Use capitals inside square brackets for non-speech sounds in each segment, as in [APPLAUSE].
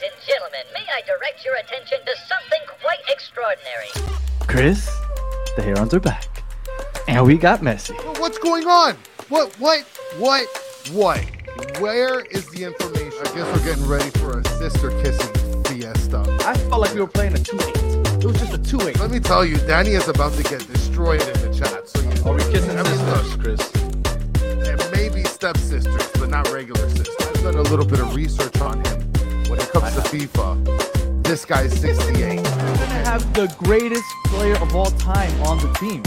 Ladies and gentlemen, may I direct your attention to something quite extraordinary? Chris, the Herons are back. And we got messy. What's going on? What, what, what, what? Where is the information? I guess we're getting ready for a sister kissing BS fiesta. I felt like we were playing a 2 8. It was just a 2 8. Let me tell you, Danny is about to get destroyed in the chat. So you, Are we kissing I mean, sisters, Chris? and maybe stepsisters, but not regular sisters. I've done a little bit of research on him. When it comes to FIFA, this guy's 68. We're gonna have the greatest player of all time on the team.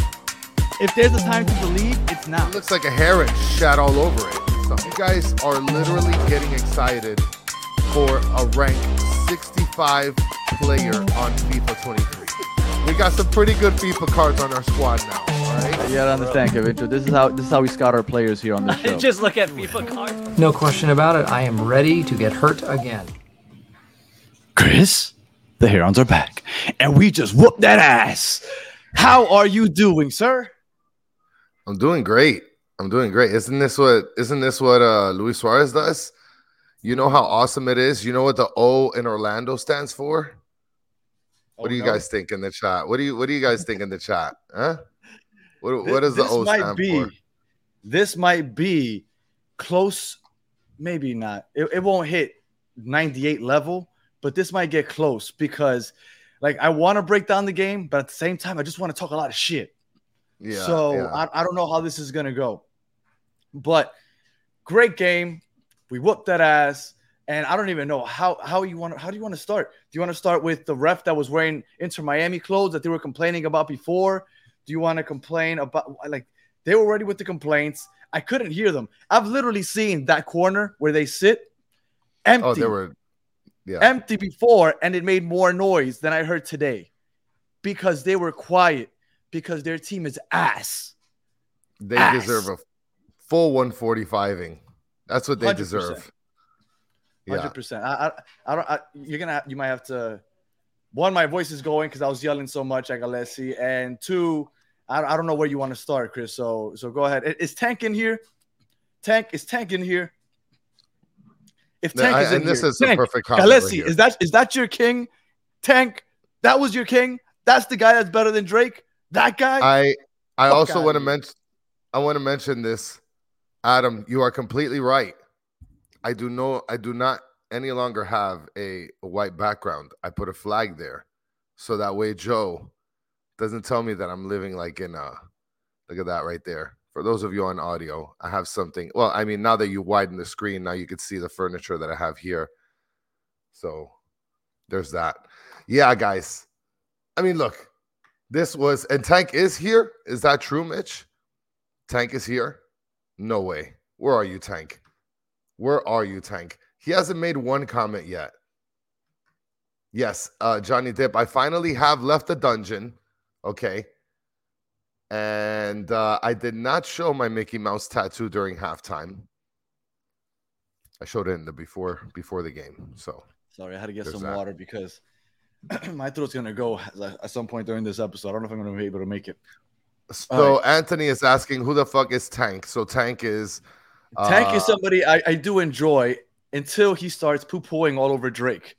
If there's a time to believe, it's now. It looks like a heron shat all over it. So you guys are literally getting excited for a rank 65 player on FIFA 23. We got some pretty good FIFA cards on our squad now. All right. You gotta understand, Kevin. This is how this is how we scout our players here on the [LAUGHS] show. Just look at FIFA cards. No question about it. I am ready to get hurt again. Chris, the Herons are back, and we just whooped that ass. How are you doing, sir? I'm doing great. I'm doing great. Isn't this what isn't this what uh Luis Suarez does? You know how awesome it is? You know what the O in Orlando stands for? What do you guys think in the chat? What do you what do you guys think in the chat? Huh? What, what does the O might stand be, for? This might be close, maybe not. It, it won't hit 98 level, but this might get close because, like, I want to break down the game, but at the same time, I just want to talk a lot of shit. Yeah. so yeah. I, I don't know how this is gonna go, but great game. We whooped that ass, and I don't even know how how you want how do you want to start? Do you want to start with the ref that was wearing Inter Miami clothes that they were complaining about before? Do you want to complain about like they were ready with the complaints? I couldn't hear them. I've literally seen that corner where they sit oh, empty, oh, there were yeah. empty before, and it made more noise than I heard today because they were quiet because their team is ass. They ass. deserve a full 145ing. That's what they 100%. deserve. Hundred Yeah. percent. I, I, I don't. I, you're gonna. You might have to. One, my voice is going because I was yelling so much at Alessi, and two, I, I don't know where you want to start, Chris. So, so go ahead. Is Tank in here? Tank is Tank in here. If No, Tank I- is in and this here, is the Tank, perfect comment right is that is that your king? Tank, that was your king. That's the guy that's better than Drake. That guy. I I Fuck also want to mention I want to mention this. Adam, you are completely right. I do know I do not any longer have a, a white background. I put a flag there. So that way Joe doesn't tell me that I'm living like in a look at that right there. For those of you on audio, I have something. Well, I mean, now that you widen the screen, now you can see the furniture that I have here. So there's that. Yeah, guys. I mean, look, this was and Tank is here. Is that true, Mitch? Tank is here? No way. Where are you, Tank? Where are you, Tank? He hasn't made one comment yet. Yes, uh, Johnny Dip, I finally have left the dungeon. Okay. And uh, I did not show my Mickey Mouse tattoo during halftime. I showed it in the before before the game. So Sorry, I had to get some that. water because [CLEARS THROAT] my throat's gonna go at some point during this episode. I don't know if I'm gonna be able to make it. So All Anthony is asking who the fuck is Tank. So Tank is Tank is uh, somebody I, I do enjoy until he starts poo pooing all over Drake.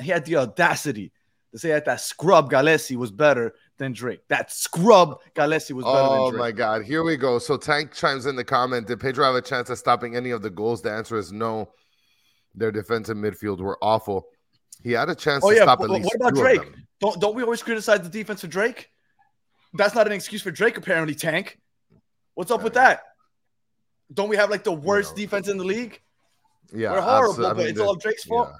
He had the audacity to say that that scrub Gallese was better than Drake. That scrub Gallese was better Oh than Drake. my god, here we go. So Tank chimes in the comment. Did Pedro have a chance of stopping any of the goals? The answer is no. Their defense defensive midfield were awful. He had a chance Oh to yeah, stop but at what least about two of Drake? Don't don't we always criticize the defense of Drake? That's not an excuse for Drake, apparently. Tank, what's up with Yeah. that? Don't we have like the worst defense in the league? Yeah, We're horrible. I but mean, it's all Drake's fault. yeah.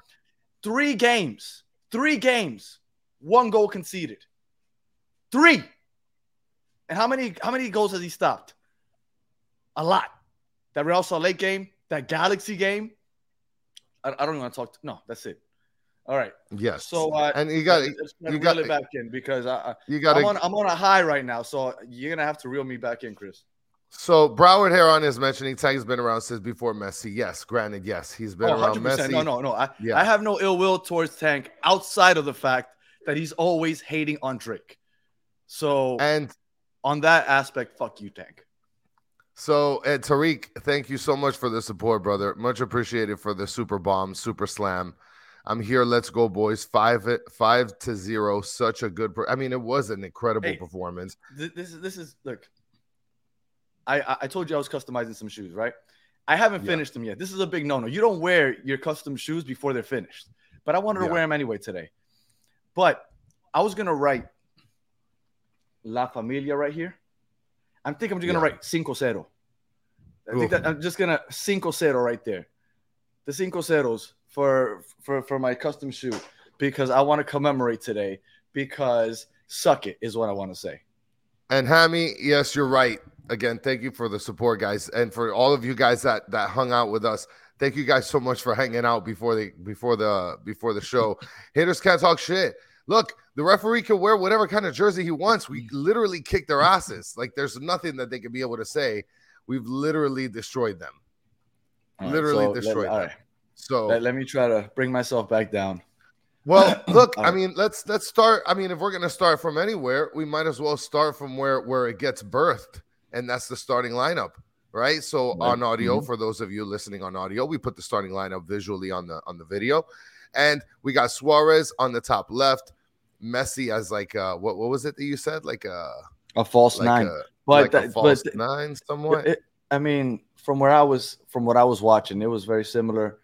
Three games, three games, one goal conceded. Three. And how many how many goals has he stopped? A lot. That Real Salt Lake game, that Galaxy game. I, I don't even want to talk. To, no, that's it. All right. Yes. So uh, and you got you reel got it back in because I, you got I'm on I'm on a high right now, so you're gonna have to reel me back in, Chris. So Broward Heron is mentioning Tank's been around since before Messi. Yes, granted, yes, he's been Oh, around 100%. Messi. No, no, no. I, Yeah. I have no ill will towards Tank outside of the fact that he's always hating on Drake. So And on that aspect, fuck you, Tank. So, and Tariq, thank you so much for the support, brother. Much appreciated for the super bomb, super slam. I'm here. Let's go, boys. Five five to zero. Such a good. Per- I mean, it was an incredible Hey. performance. Th- This is this is look. I I- told you I was customizing some shoes, right? I haven't Yeah. finished them yet. This is a big no no. You don't wear your custom shoes before they're finished. But I wanted to wear them anyway today. But I was gonna write La Familia right here. I'm thinking I'm just gonna Yeah. write cinco cero. I think that I'm just gonna cinco cero right there. The cinco ceros for for for my custom shoe because I want to commemorate today because suck it is what I want to say. And Hammy, yes, you're right. Again, thank you for the support, guys, and for all of you guys that that hung out with us. Thank you guys so much for hanging out before the before the before the show. [LAUGHS] Haters can't talk shit. Look, the referee can wear whatever kind of jersey he wants. We literally kicked their asses. [LAUGHS] Like there's nothing that they could be able to say. We've literally destroyed them. Right, Literally so destroyed all them. right. So Let, let me try to bring myself back down. Well, [CLEARS THROAT] look, I mean, let's let's start. I mean, if we're gonna start from anywhere, we might as well start from where where it gets birthed, and that's the starting lineup, right? So Right. on audio, Mhm. for those of you listening on audio, we put the starting lineup visually on the on the video, and we got Suarez on the top left, Messi as like uh what what was it that you said like uh A false like nine. a but like a that- false but nine somewhat. it- I mean, from where I was from what I was watching, it was very similar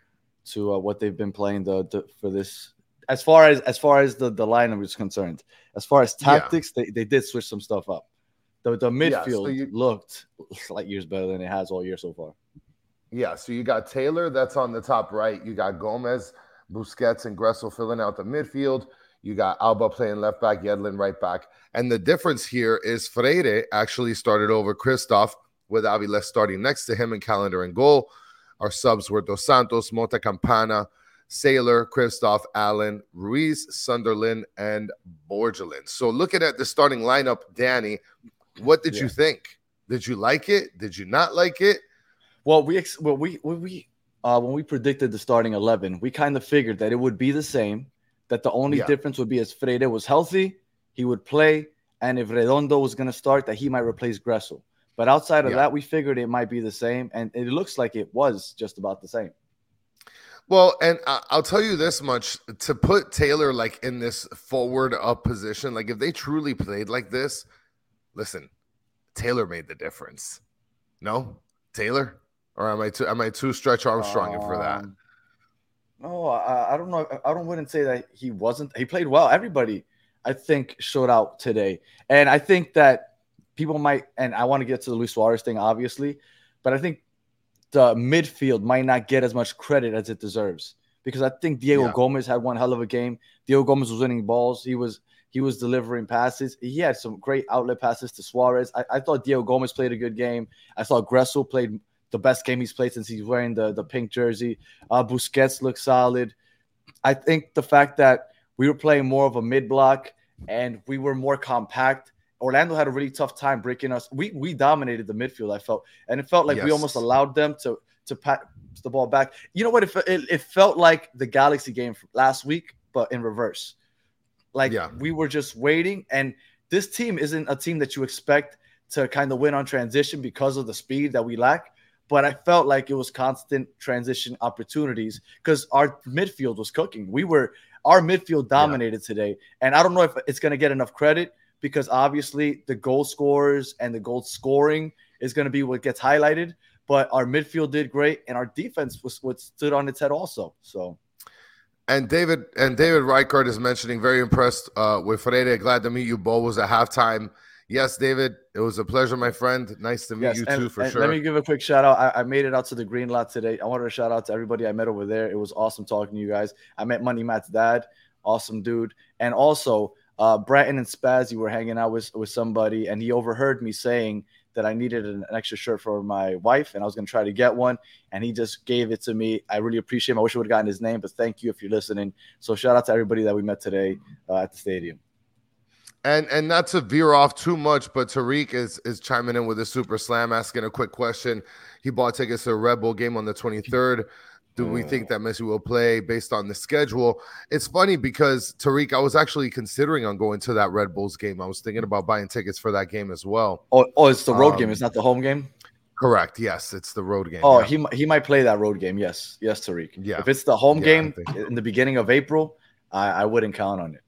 to uh, what they've been playing the, the for this. As far as as far as the the lineup is concerned, as far as Yeah. tactics, they, they did switch some stuff up. The the Yeah, so midfield you- looked like years better than it has all year so far. Yeah, so you got Taylor that's on the top right. You got Gomez, Busquets, and Gressel filling out the midfield. You got Alba playing left back, Yedlin right back. And the difference here is Freire actually started over Christoph with Aviles starting next to him and Callender and goal. Our subs were Dos Santos, Mota Campana, Sailor, Christoph, Allen, Ruiz, Sunderland, and Borgelin. So looking at the starting lineup, Danny, what did you think? Did you like it? Did you not like it? Well, we ex- well we when we uh, when we predicted the starting eleven, we kind of figured that it would be the same. That the only Yeah. difference would be as Freire was healthy, he would play, and if Redondo was going to start, that he might replace Gressel. But outside of Yeah. that, we figured it might be the same, and it looks like it was just about the same. Well, and I'll tell you this much: to put Taylor like in this forward up position, like if they truly played like this, listen, Taylor made the difference. No, Taylor, or am I too am I too stretch Armstrong for that? Um, No, I, I don't know. I don't wouldn't say that he wasn't. He played well. Everybody, I think, showed out today, and I think that people might. And I want to get to the Luis Suarez thing, obviously, but I think the midfield might not get as much credit as it deserves because I think Diego Yeah. Gomez had one hell of a game. Diego Gomez was winning balls. He was he was delivering passes. He had some great outlet passes to Suarez. I, I thought Diego Gomez played a good game. I thought Gressel played the best game he's played since he's wearing the, the pink jersey. Uh, Busquets looked solid. I think the fact that we were playing more of a mid block and we were more compact. Orlando had a really tough time breaking us. We we dominated the midfield. I felt, and it felt like we almost allowed them to to pat the ball back. You know what? It, it, it felt like the Galaxy game last week, but in reverse. Like Yeah. we were just waiting, and this team isn't a team that you expect to kind of win on transition because of the speed that we lack. But I felt like it was constant transition opportunities because our midfield was cooking. We were our midfield dominated today, and I don't know if it's going to get enough credit because obviously the goal scorers and the goal scoring is going to be what gets highlighted. But our midfield did great, and our defense was what stood on its head also. So And David and David Reichard is mentioning very impressed uh, with Freire. Glad to meet you. Bo was at halftime. Yes, David, it was a pleasure, my friend. Nice to meet yes, you and, too, for and sure. let me give a quick shout out. I, I made it out to the green lot today. I wanted to shout out to everybody I met over there. It was awesome talking to you guys. I met Money Matt's dad, awesome dude, and also uh, Bratton and Spazzy were hanging out with with somebody, and he overheard me saying that I needed an, an extra shirt for my wife, and I was going to try to get one, and he just gave it to me. I really appreciate him. I wish I would have gotten his name, but thank you if you're listening. So shout out to everybody that we met today uh, at the stadium. And and not to veer off too much, but Tariq is is chiming in with a super slam, asking a quick question. He bought tickets to a Red Bull game on the 23rd. Do we think that Messi will play based on the schedule? It's funny because Tariq, I was actually considering on going to that Red Bulls game. I was thinking about buying tickets for that game as well. Oh, oh, it's the road Um, game. It's not the home game. Correct. Yes, it's the road game. Oh, yeah. he he might play that road game. Yes, yes, Tariq. Yeah. If it's the home Yeah, game in the beginning of April, I, I wouldn't count on it.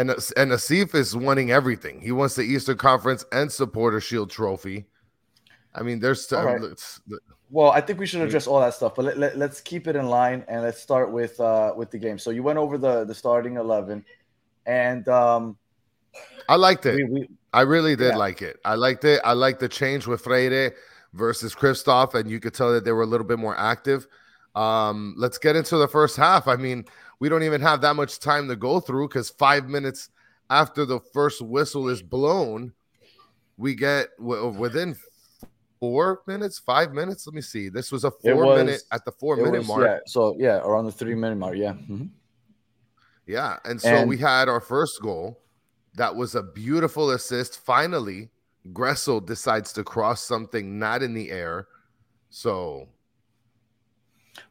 And and Asif is wanting everything. He wants the Eastern Conference and Supporter Shield trophy. I mean, there's All right. Well, I think we should address all that stuff, but let, let, let's keep it in line and let's start with uh with the game. So you went over the the starting eleven, and um I liked it. we, we I really did Yeah. like it. I liked it. I liked the change with Freire versus Kristoff, and you could tell that they were a little bit more active. Um, let's get into the first half. I mean, we don't even have that much time to go through because five minutes after the first whistle is blown, we get w- within four minutes, five minutes. Let me see. This was a four was- minute at the four minute was- mark. yeah. So yeah, around the three minute mark. Yeah. mhm. Yeah, and so And- we had our first goal. That was a beautiful assist. Finally, Gressel decides to cross something not in the air. So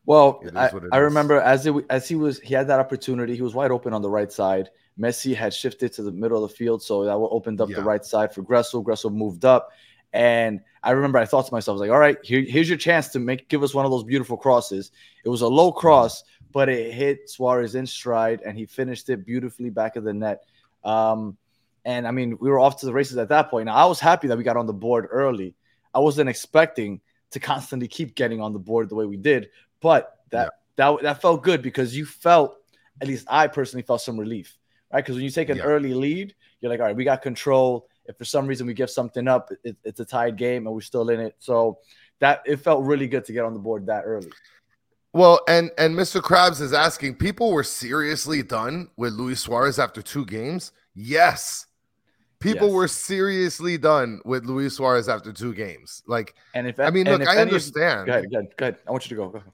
Well, I, I remember as it, as he was he had that opportunity. He was wide open on the right side. Messi had shifted to the middle of the field, so that opened up Yeah. the right side for Gressel. Gressel moved up, and I remember I thought to myself, I was like, "All right, here, here's your chance to make give us one of those beautiful crosses." It was a low cross, but it hit Suarez in stride, and he finished it beautifully back of the net. Um, and I mean, we were off to the races at that point. Now, I was happy that we got on the board early. I wasn't expecting to constantly keep getting on the board the way we did, but that that that felt good because you felt, at least I personally felt some relief, right? Because when you take an Yeah. early lead, you're like, all right, we got control. If for some reason we give something up, it, it's a tied game and we're still in it. So that it felt really good to get on the board that early. well, and and Mr. Krabs is asking, people were seriously done with Luis Suarez after two games. Yes. People Yes. were seriously done with Luis Suarez after two games. Like, And if I mean, look, I any of- understand. Go ahead, go ahead, go ahead. I want you to go. go ahead.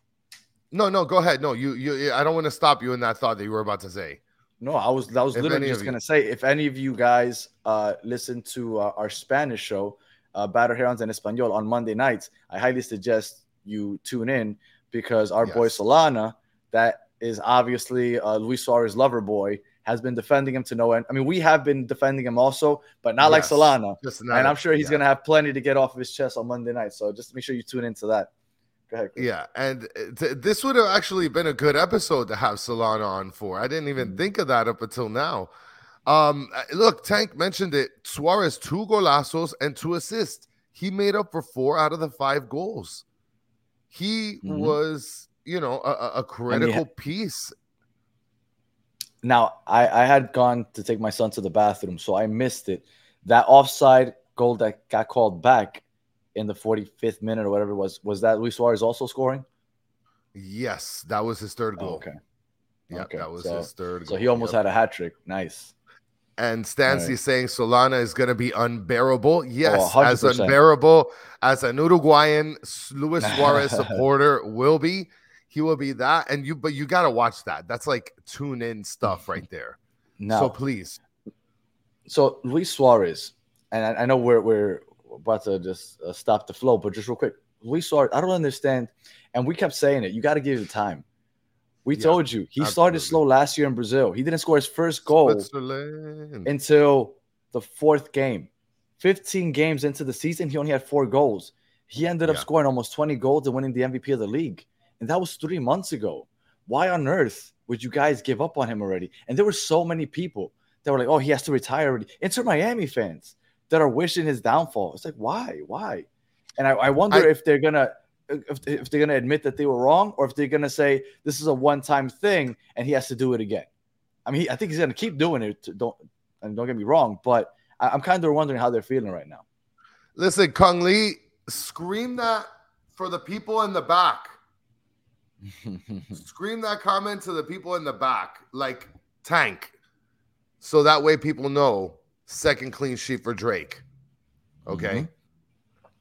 No, no, go ahead. No, you, you. I don't want to stop you in that thought that you were about to say. No, I was that was If literally just gonna say if any of you guys uh listen to uh, our Spanish show, uh Battered Herons en Español on Monday nights, I highly suggest you tune in because our boy Solana, that is obviously uh, Luis Suarez lover boy, has been defending him to no end. I mean, we have been defending him also, but not like Solana. Just not And I'm sure he's yeah. gonna have plenty to get off of his chest on Monday night. So just make sure you tune into that. Ahead. Yeah, and uh, th- this would have actually been a good episode to have Solana on for. I didn't even Mhm. think of that up until now. Um, uh, look, Tank mentioned it. Suarez two golazos and two assists. He made up for four out of the five goals. He Mhm. was, you know, a, a- a critical piece. Now, I, I had gone to take my son to the bathroom, so I missed it. That offside goal that got called back in the 45th minute or whatever it was, was that Luis Suarez also scoring? Yes, that was his third Oh, goal. okay. Yeah, Okay, that was so- his third. So goal. he almost Yep. had a hat trick. Nice. And Stancy Right. saying Solana is going to be unbearable. Yes, oh, as unbearable as an Uruguayan Luis Suarez [LAUGHS] supporter will be. He will be that. And you, but you got to watch that. That's like tune in stuff [LAUGHS] right there. Now, So please, so Luis Suarez, and I, I know we're we're about to just uh, stop the flow, but just real quick, Luis Suarez, I don't understand, and we kept saying it. You got to give it time. We Yeah, told you he started slow last year in Brazil. He didn't score his first goal until the fourth game. 15 games into the season, he only had four goals. He ended up Yeah. scoring almost 20 goals and winning the MVP of the league. And that was three months ago. Why on earth would you guys give up on him already? And there were so many people that were like, oh, he has to retire already. Inter Miami fans that are wishing his downfall. It's like, why? Why? And I, I wonder I- if they're gonna if, if they're gonna admit that they were wrong, or if they're gonna say this is a one-time thing and he has to do it again. I mean, he, I think he's gonna keep doing it. to- Don't and don't get me wrong, but I, I'm kind of wondering how they're feeling right now. Listen, Kung Lee, scream that for the people in the back. [LAUGHS] Scream that comment to the people in the back, like tank, so that way people know second clean sheet for Drake. Okay. Mhm.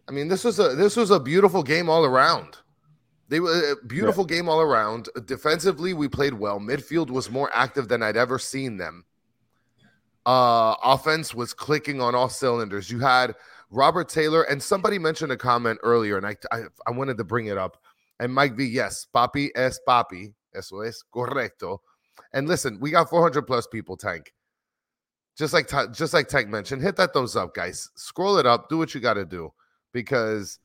I mean, this was a this was a beautiful game all around. They were a beautiful game all around. Defensively, we played well. Midfield was more active than I'd ever seen them. Uh, offense was clicking on all cylinders. You had Robert Taylor, and somebody mentioned a comment earlier, and I, I I wanted to bring it up. And Mike V, yes, papi es papi. Eso es correcto. And listen, we got 400 plus people, Tank. Just like just like Tank mentioned, hit that thumbs up, guys. Scroll it up, do what you got to do, because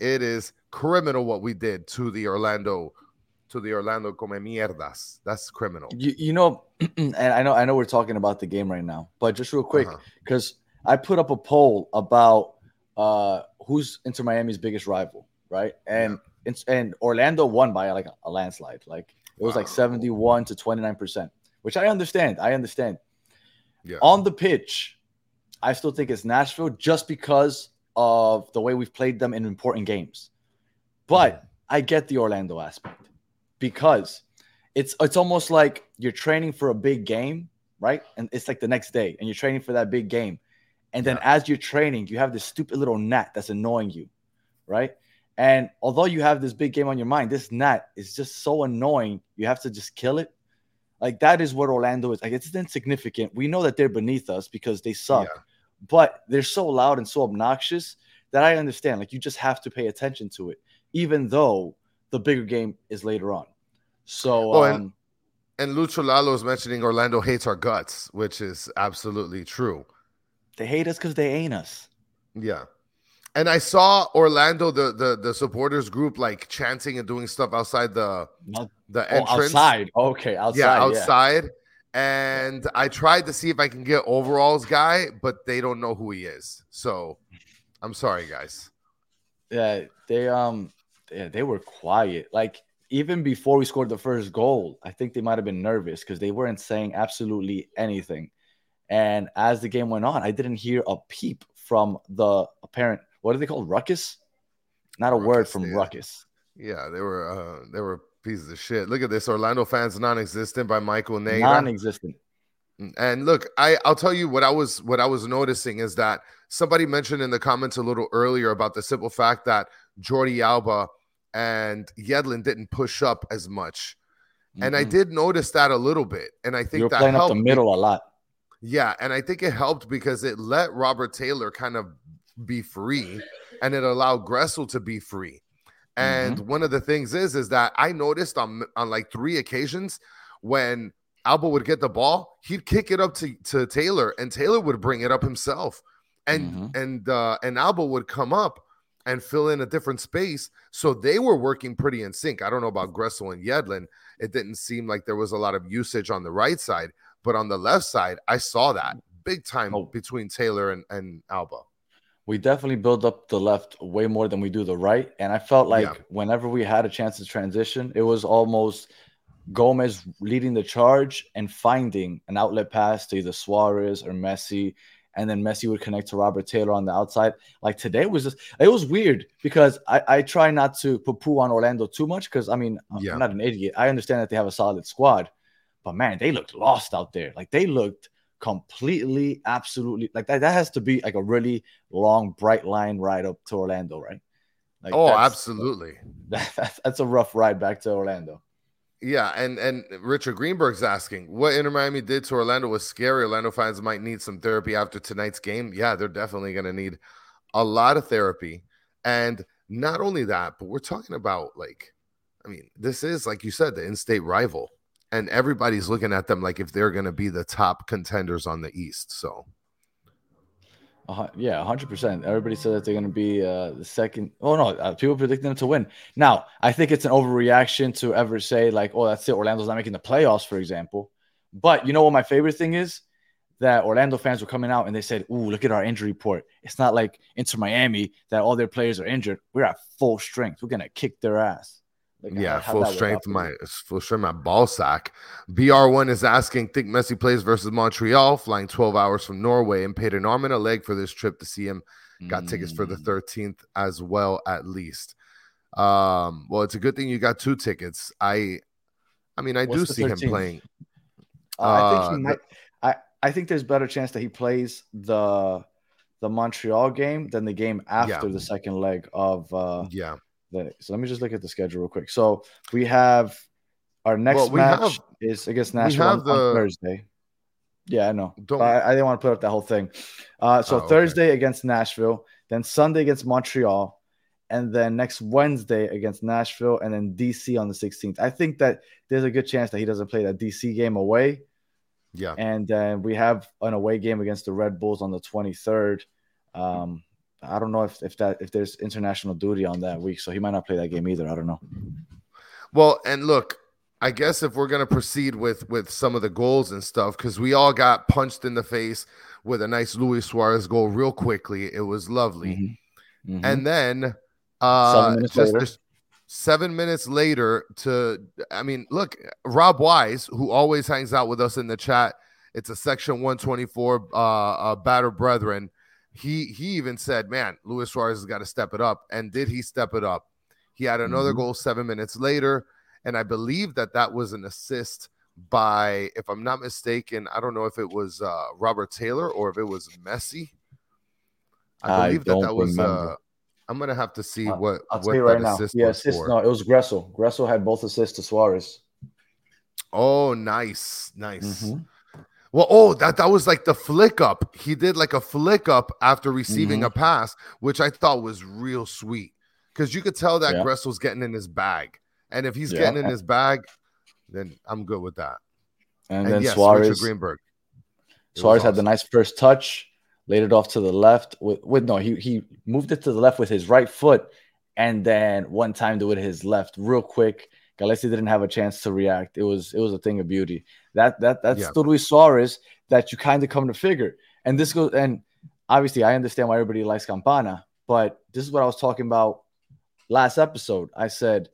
It is criminal what we did to the Orlando, to the Orlando come mierdas. That's criminal. You, you know, [CLEARS THROAT] and I know I know we're talking about the game right now, but just real quick, Uh-huh. because I put up a poll about uh who's Inter Miami's biggest rival, right? And it's and Orlando won by like a landslide. Like it was like 71 to 29%, which I understand. I understand. Yeah. On the pitch, I still think it's Nashville just because of the way we've played them in important games. But I get the Orlando aspect because it's it's almost like you're training for a big game, right? And it's like the next day, and you're training for that big game. And then as you're training, you have this stupid little gnat that's annoying you, right? And although you have this big game on your mind, this gnat is just so annoying. You have to just kill it. Like that is what Orlando is. Like it's insignificant. We know that they're beneath us because they suck, Yeah. but they're so loud and so obnoxious that I understand. Like you just have to pay attention to it, even though the bigger game is later on. So, Oh, and- um, And Lucho Lalo is mentioning Orlando hates our guts, which is absolutely true. they hate us because they ain't us. Yeah. And I saw Orlando, the the the supporters group, like chanting and doing stuff outside the the Oh, entrance. outside. Okay, outside. yeah, Yeah, outside. And I tried to see if I can get overalls guy, but they don't know who he is. So I'm sorry, guys. Yeah, they um yeah, they were quiet. Like even before we scored the first goal, I think they might have been nervous because they weren't saying absolutely anything. And as the game went on, I didn't hear a peep from the apparent what are they called? Ruckus? Not a word from yeah. Ruckus. Yeah, they were uh they were pieces of shit. Look at this. Orlando fans non-existent by Michael Neira. Non-existent. And look, I I'll tell you what I was what I was noticing is that somebody mentioned in the comments a little earlier about the simple fact that Jordi Alba and Yedlin didn't push up as much. And I did notice that a little bit. And I think You're that playing up helped the middle a lot. Yeah, and I think it helped because it let Robert Taylor kind of be free and it allowed Gressel to be free. And one of the things is is that I noticed on on like three occasions when Alba would get the ball, he'd kick it up to, to Taylor and Taylor would bring it up himself. And Mhm. and uh and Alba would come up and fill in a different space. So they were working pretty in sync. I don't know about Gressel and Yedlin. It didn't seem like there was a lot of usage on the right side, but on the left side, I saw that big time Oh. between Taylor and, and Alba. We definitely build up the left way more than we do the right. And I felt like Yeah. whenever we had a chance to transition, it was almost Gomez leading the charge and finding an outlet pass to either Suarez or Messi. And then Messi would connect to Robert Taylor on the outside. Like today was just, it was weird because I, I try not to poo poo on Orlando too much because I mean, I'm not an idiot. I understand that they have a solid squad, but man, they looked lost out there. Like they looked completely, absolutely like that. That has to be like a really long, Brightline ride up to Orlando, right? Like oh, that's- absolutely. [LAUGHS] That, that's, a rough ride back to Orlando. Yeah, and and Richard Greenberg's asking what Inter Miami did to Orlando was scary. Orlando fans might need some therapy after tonight's game. Yeah, they're definitely going to need a lot of therapy, and not only that, but we're talking about like, I mean, this is like you said, the in-state rival, and everybody's looking at them like if they're going to be the top contenders on the East. So Uh, yeah, hundred percent. Everybody said that they're going to be uh, the second. Oh no, uh, people predict them to win. Now, I think it's an overreaction to ever say like, "Oh, that's it." Orlando's not making the playoffs, for example. But you know what? My favorite thing is that Orlando fans were coming out and they said, "Ooh, look at our injury report. It's not like Inter Miami that all their players are injured. We're at full strength. We're gonna kick their ass." Like, yeah, full that work out strength. My full strength. My ball sack. BR1 is asking. Think Messi plays versus Montreal, flying 12 hours from Norway, and paid an arm and a leg for this trip to see him. Got tickets for the Mm. 13th as well, at least. Um, well, it's a good thing you got two tickets. I, I mean, I do What's the see him playing. Uh, I think Uh, he the- might. I I think there's better chance that he plays the the Montreal game than the game after the second leg of uh Yeah, the. So let me just look at the schedule real quick. So we have our next Well, we match have- is against Nashville on, have on Thursday. Yeah, I know. Don't- I, I didn't want to put up that whole thing. Uh, so Oh, okay. Thursday against Nashville, then Sunday against Montreal, and then next Wednesday against Nashville, and then DC on the 16th. I think that there's a good chance that he doesn't play that DC game away yeah. and then we have an away game against the Red Bulls on the 23rd. Um, I don't know if, if that if there's international duty on that week, so he might not play that game either. I don't know. Well, and look, I guess if we're gonna proceed with with some of the goals and stuff, because we all got punched in the face with a nice Luis Suarez goal real quickly. It was lovely. Mhm. Mhm. And then uh Seven minutes just later. just seven minutes later to I mean, look, Rob Wise, who always hangs out with us in the chat, it's a section 124 uh, uh batter brethren. He he even said, Man, Luis Suarez has got to step it up. And did he step it up? He had another Mhm. goal seven minutes later, and I believe that that was an assist by, if I'm not mistaken, I don't know if it was uh, Robert Taylor or if it was Messi. I I believe that that was. Uh. I'm gonna have to see Uh, what I'll what tell you right now. Yeah, assist. for. No, it was Gressel. Gressel had both assists to Suarez. Oh, nice, nice. Mhm. Well, oh, that that was like the flick up. He did like a flick up after receiving Mhm. a pass, which I thought was real sweet because you could tell that Yeah. Gressel's getting in his bag, and if he's Yeah. getting in his bag, then I'm good with that. And, And, then yes, Suarez. Richard Greenberg. It Suarez had the nice first touch, laid it off to the left. With, with no, he he moved it to the left with his right foot, and then one time to with his left, real quick. Gallese didn't have a chance to react. It was it was a thing of beauty. That that that's Yeah. the Luis Suarez that you kind of come to figure. And this goes and obviously I understand why everybody likes Campana, but this is what I was talking about last episode. I said,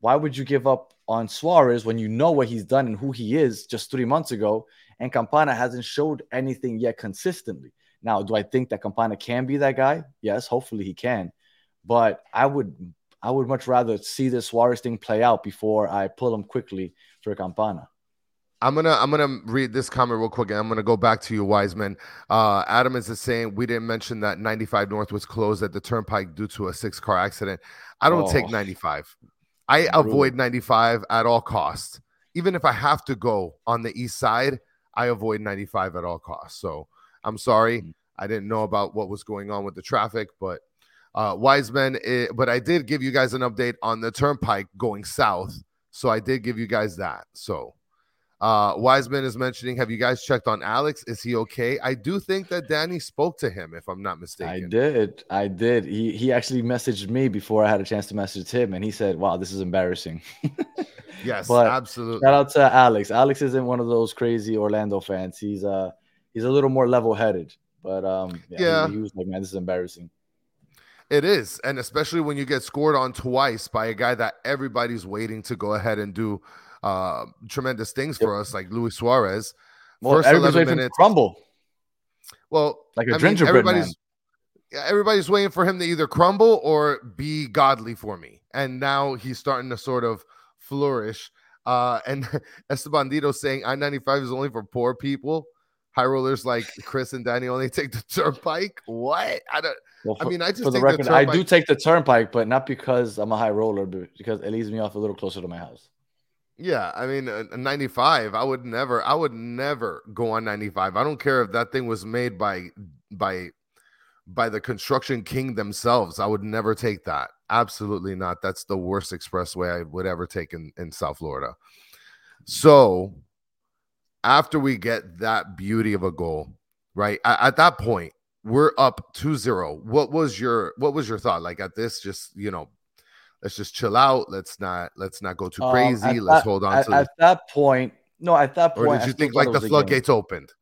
why would you give up on Suarez when you know what he's done and who he is just three months ago? And Campana hasn't showed anything yet consistently. Now, do I think that Campana can be that guy? Yes, hopefully he can. But I would I would much rather see this Suarez thing play out before I pull him quickly for Campana. I'm gonna I'm gonna read this comment real quick, and I'm gonna go back to you, Wiseman. Uh, Adam is saying we didn't mention that 95 North was closed at the Turnpike due to a six car accident. I don't take Oh. 95. I Brutal. avoid 95 at all costs. Even if I have to go on the east side, I avoid 95 at all costs. So I'm sorry, Mm. I didn't know about what was going on with the traffic, but uh, Wiseman. eh, but I did give you guys an update on the Turnpike going south. So I did give you guys that. So. Uh, Wiseman is mentioning, have you guys checked on Alex? Is he okay? I do think that Danny spoke to him, if I'm not mistaken. I did. I did. He he actually messaged me before I had a chance to message him, and he said, "Wow, this is embarrassing." [LAUGHS] Yes, But absolutely. Shout out to Alex. Alex isn't one of those crazy Orlando fans. He's uh he's a little more level headed. But um yeah, he- Yeah. He, was like, man, this is embarrassing. It is, and especially when you get scored on twice by a guy that everybody's waiting to go ahead and do uh, tremendous things for us, like Luis Suarez. Well, First everybody's 11 waiting for him to minutes. crumble Well, like a I mean, gingerbread everybody's man. everybody's waiting for him to either crumble or be godly for me. And now he's starting to sort of flourish. Uh, and [LAUGHS] Estebandito saying I 95 is only for poor people. High rollers like Chris and Danny only take the turnpike. What? I don't. Well, I mean, I just for the think record, the I do take the turnpike, but not because I'm a high roller, but because it leaves me off a little closer to my house. Yeah, I mean, a, a 95. I would never. I would never go on 95. I don't care if that thing was made by by by the construction king themselves. I would never take that. Absolutely not. That's the worst expressway I would ever take in, in South Florida. So after we get that beauty of a goal, right? At, at that point, we're up 2-0. What was your what was your thought? Like at this, just you know, let's just chill out. Let's not let's not go too Um, crazy. let's that- hold on at, to at that point. No, at that or point, did you think like the was a game. floodgates opened?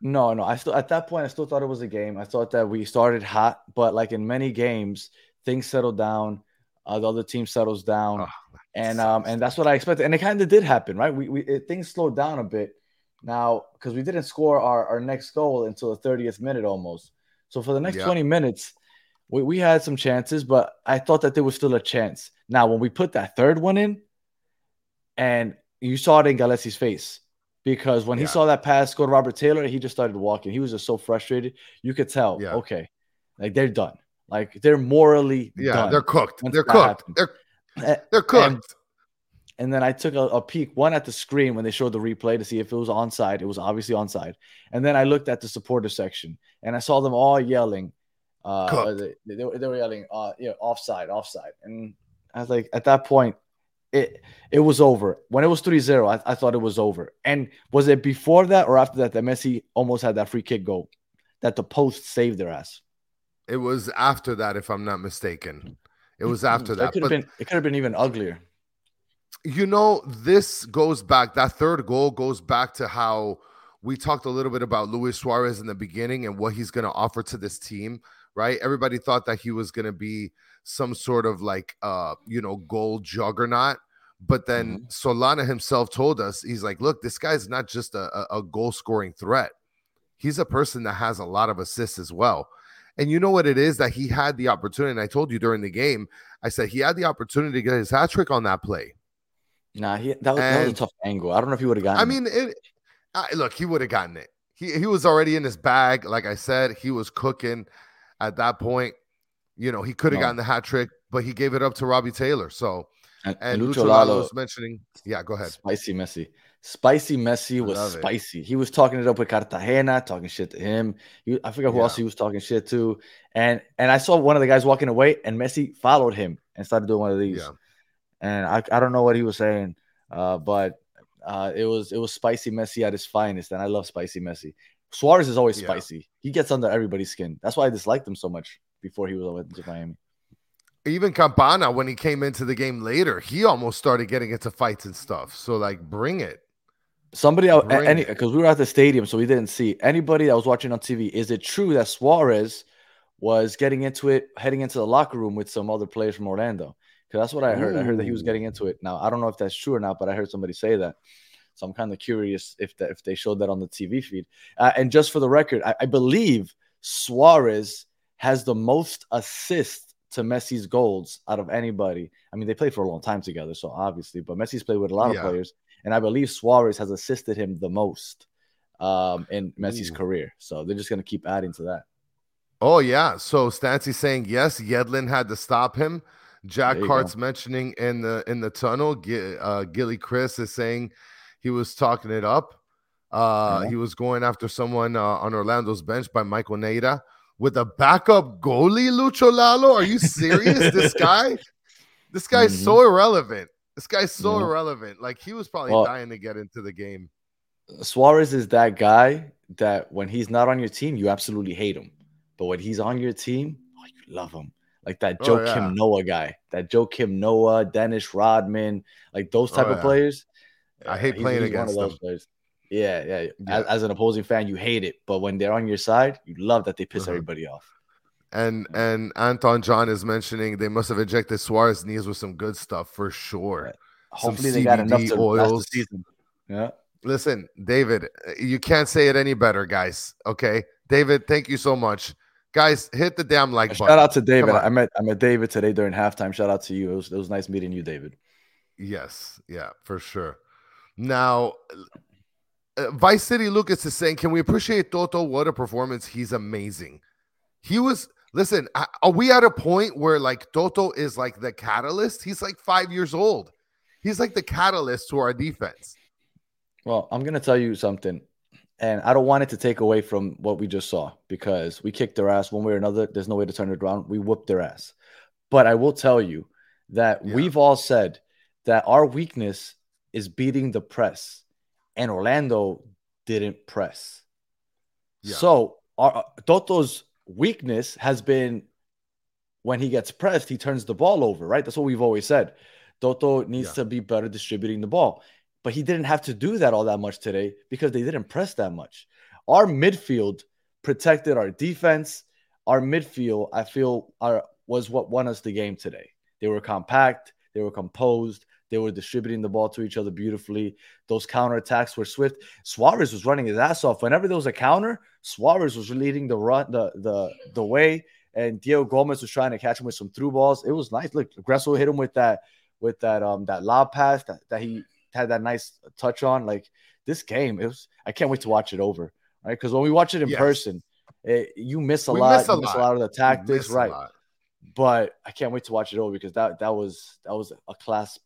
No, no. I still at that point I still thought it was a game. I thought that we started hot, but like in many games, things settle down. Uh, the other team settles down, Oh, and um, and that's what I expected. And it kind of did happen, right? We we it, things slowed down a bit now because we didn't score our, our next goal until the 30th minute almost. So for the next Yeah. 20 minutes, we, we had some chances, but I thought that there was still a chance. Now when we put that third one in, and you saw it in Gallese's face because when he saw that pass go to Robert Taylor, he just started walking. He was just so frustrated. You could tell, Yeah. okay, like they're done. Like they're morally Yeah, done. they're cooked. They're cooked. They're they're cooked. and- And then I took a, a peek, one at the screen when they showed the replay to see if it was onside. It was obviously onside. And then I looked at the supporter section and I saw them all yelling. Uh, they, they, were, they were yelling, uh, you know, offside, offside. And I was like, at that point, it it was over. When it was 3 0, I, I thought it was over. And was it before that or after that that Messi almost had that free kick goal that the post saved their ass? It was after that, if I'm not mistaken. It was after That that. could have been. It could have been even uglier. You know, this goes back. That third goal goes back to how we talked a little bit about Luis Suarez in the beginning and what he's going to offer to this team. Right? Everybody thought that he was going to be some sort of like, uh, you know, goal juggernaut. But then Solana himself told us, he's like, look, this guy's not just a, a, a goal scoring threat. He's a person that has a lot of assists as well. And you know what it is that he had the opportunity. And I told you during the game, I said he had the opportunity to get his hat trick on that play. Nah, he, that, was, that was a tough angle. I don't know if he would have gotten. I mean, it. I, look, he would have gotten it. He he was already in his bag. Like I said, he was cooking at that point. You know, he could have No. gotten the hat trick, but he gave it up to Robbie Taylor. So and, and and Lucho Lalo was mentioning. Yeah, go ahead. spicy Messi. Spicy Messi was Love it. spicy. He was talking it up with Cartagena, talking shit to him. He, I forgot who else he was talking shit to. And and I saw one of the guys walking away, and Messi followed him and started doing one of these. Yeah. And I, I don't know what he was saying, uh, but uh, it was it was spicy Messi at his finest, and I love spicy Messi. Suarez is always Yeah. spicy. He gets under everybody's skin. That's why I disliked him so much before he was with Miami. Even Campana, when he came into the game later, he almost started getting into fights and stuff. So like, bring it. Somebody out, any because we were at the stadium, so we didn't see anybody that was watching on TV. Is it true that Suarez was getting into it, heading into the locker room with some other players from Orlando? Because that's what I heard. I heard that he was getting into it. Now I don't know if that's true or not, but I heard somebody say that. So I'm kind of curious if that if they showed that on the TV feed. Uh, and just for the record, I, I believe Suarez has the most assists to Messi's goals out of anybody. I mean, they played for a long time together, so obviously, but Messi's played with a lot Yeah. of players, and I believe Suarez has assisted him the most um, in Messi's Ooh. career. So they're just gonna keep adding to that. Oh yeah. So Stancy saying yes, Yedlin had to stop him. Jack There Hart's mentioning in the in the tunnel. Uh, Gilly Chris is saying he was talking it up. Uh, Yeah. He was going after someone uh, on Orlando's bench by Michael Neira with a backup goalie. Lucho Lalo, are you serious? this [LAUGHS] guy, this guy's so irrelevant. This guy's so Yeah. irrelevant. Like he was probably Well- dying to get into the game. Suarez is that guy that when he's not on your team, you absolutely hate him, but when he's on your team, oh, you love him. Like that Oh, Joe yeah. Kim Noah guy, that Joakim Noah, Dennis Rodman, like those Oh, type of players. I hate playing he's of against those them. players. Yeah, yeah. Yeah. As, as an opposing fan, you hate it, but when they're on your side, you love that they piss Uh-huh. everybody off. And and Anton John is mentioning they must have injected Suarez knees with some good stuff for sure. Some Hopefully, they got enough CBD to last the season. Yeah. Listen, David, you can't say it any better, guys. Okay, David, thank you so much, guys. Hit the damn like button. Shout button. out to David. I met I met David today during halftime. Shout out to you. It was, it was nice meeting you, David. Yes, yeah, for sure. Now, uh, Vice City Lucas is saying, "Can we appreciate Toto? What a performance! He's amazing. He was. Listen, are we at a point where like Toto is like the catalyst? He's like five years old. He's like the catalyst to our defense. Well, I'm gonna tell you something, and I don't want it to take away from what we just saw because we kicked their ass one way or another. There's no way to turn it around. We whooped their ass. But I will tell you that Yeah. we've all said that our weakness is beating the press, and Orlando didn't press. Yeah. So our Toto's weakness has been when he gets pressed, he turns the ball over, right? That's what we've always said. Toto needs Yeah. to be better distributing the ball. But he didn't have to do that all that much today because they didn't press that much. Our midfield protected our defense. Our midfield, I feel, are, was what won us the game today. They were compact, they were composed, they were distributing the ball to each other beautifully. Those counterattacks were swift. Suarez was running his ass off. Whenever there was a counter, Suarez was leading the run, the the the way, and Diego Gomez was trying to catch him with some through balls. It was nice. Look, Gressel hit him with that with that um that lob pass that, that he had that nice touch on. Like this game, it was. I can't wait to watch it over. Right, because when we watch it in Yes. person, it, you miss a We lot. miss a you miss a lot. lot of the tactics, right? But I can't wait to watch it over because that that was that was a class,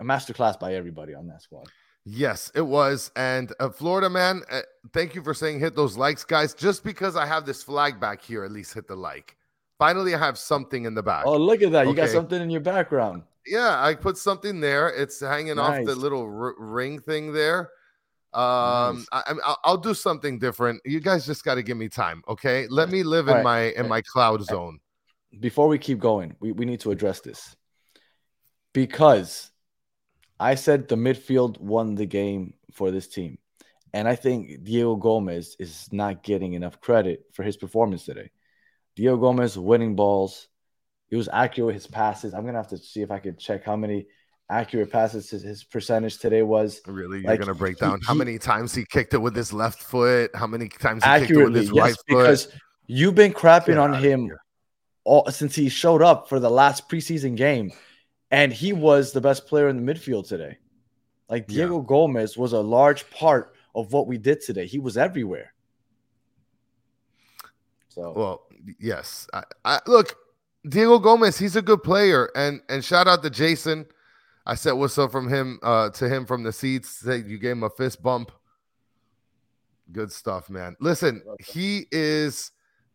a master class by everybody on that squad. Yes, it was. And uh, Florida man, uh, thank you for saying hit those likes, guys. Just because I have this flag back here, at least hit the like. Finally, I have something in the back. Oh, look at that! You got something in your background. Yeah, I put something there. It's hanging off the little r- ring thing there. Um, Nice. I, I- I'll, I'll do something different. You guys just got to give me time, okay? Let me live in All right. my in my cloud zone. before we keep going, we, we need to address this because I said the midfield won the game for this team. And I think Diego Gomez is not getting enough credit for his performance today. Diego Gomez winning balls. He was accurate with his passes. I'm gonna have to see if I can check how many accurate passes his, his percentage today was. Really, you're Like, gonna break he- down how many times he kicked it with his left foot, how many times he kicked it with his yes, right foot. because you've been crapping on him all since he showed up for the last preseason game, and he was the best player in the midfield today. Like Yeah. Diego Gomez was a large part of what we did today. He was everywhere. So Well, yes. I, I look, Diego Gomez, he's a good player, and and shout out to Jason. I said what's up from him uh to him from the seats. Said you gave him a fist bump. Good stuff, man. Listen, he is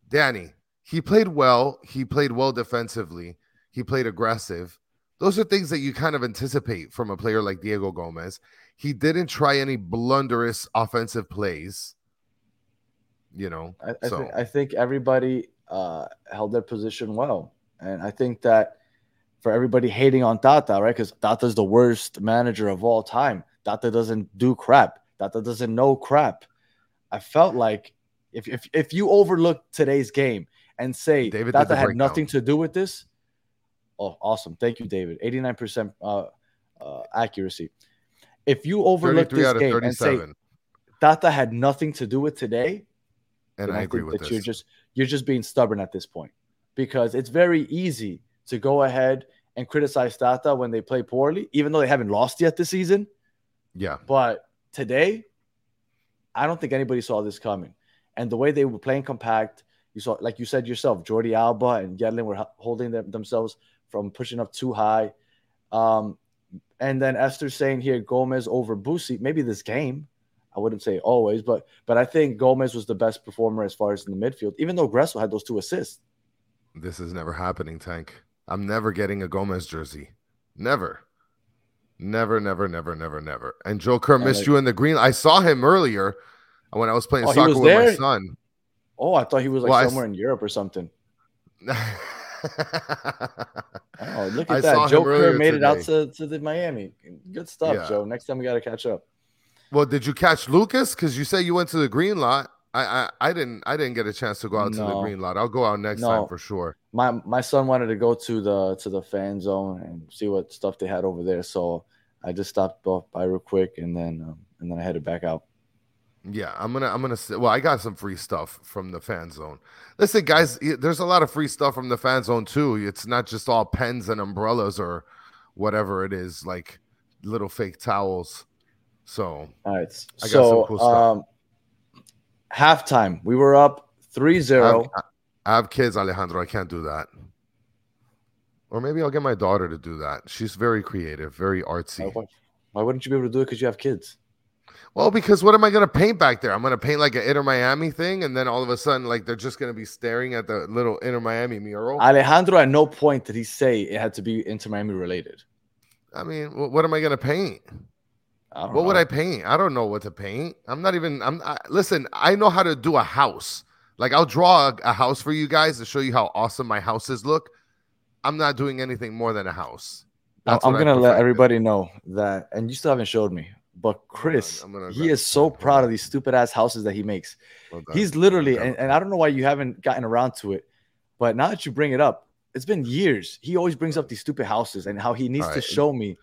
Danny. He played well. He played well defensively. He played aggressive. Those are things that you kind of anticipate from a player like Diego Gomez. He didn't try any blunderous offensive plays. You know, I, I, so think, I think everybody uh, held their position well, and I think that for everybody hating on Tata, right? Because Tata's the worst manager of all time. Tata doesn't do crap. Tata doesn't know crap. I felt like if if, if you overlook today's game and say David Tata had breakdown. nothing to do with this, oh, awesome! Thank you, David. Eighty nine percent uh, accuracy. If you overlook this game and say Tata had nothing to do with today, and then I agree think with that this. You're just you're just being stubborn at this point because it's very easy to go ahead and criticize Tata when they play poorly, even though they haven't lost yet this season. yeah, But today, I don't think anybody saw this coming. And the way they were playing compact, you saw, like you said yourself, Jordi Alba and Yedlin were holding them, themselves from pushing up too high. Um, and then Esther saying here Gomez over Busi, maybe this game. I wouldn't say always, but but I think Gomez was the best performer as far as in the midfield, even though Gressel had those two assists. This is never happening, Tank. I'm never getting a Gomez jersey. Never. Never, never, never, never, never. And Joe Kerr missed like- you in the green. I saw him earlier when I was playing Oh, soccer was with my son. Oh, I thought he was like Well, I somewhere in Europe or something. [LAUGHS] Oh, look at saw that. Joe Kerr made it out to, to the Miami. Good stuff, Yeah. Joe. Next time we got to catch up. well, did you catch Lucas? Because you say you went to the green lot. I, I I didn't I didn't get a chance to go out to the green lot. I'll go out next No. time for sure. My my son wanted to go to the to the fan zone and see what stuff they had over there. So I just stopped off by real quick and then um, and then I headed back out. Yeah, I'm gonna I'm gonna well, I got some free stuff from the fan zone. Listen, guys, there's a lot of free stuff from the fan zone too. It's not just all pens and umbrellas or whatever it is, like little fake towels. So All right. I got so some cool stuff. um halftime, we were up 3-0. I have, I have kids, Alejandro. I can't do that. Or maybe I'll get my daughter to do that. She's very creative, very artsy. Why, wouldn't you be able to do it because you have kids? Well, because what am I gonna paint back there? I'm gonna paint like an Inter Miami thing, and then all of a sudden, like they're just gonna be staring at the little Inter Miami mural. Alejandro, at no point did he say it had to be Inter Miami related. I mean, what am I gonna paint? What would. I paint? I don't know what to paint. I'm not even. I'm. I, listen, I know how to do a house. Like I'll draw a, a house for you guys to show you how awesome my houses look. I'm not doing anything more than a house. That's I'm gonna let everybody know that, and you still haven't showed me. But oh Chris, I'm gonna he is so proud of these stupid ass houses that he makes. Oh Hold on. He's literally, and, and I don't know why you haven't gotten around to it, but now that you bring it up, it's been years. He always brings up these stupid houses and how he needs All to show me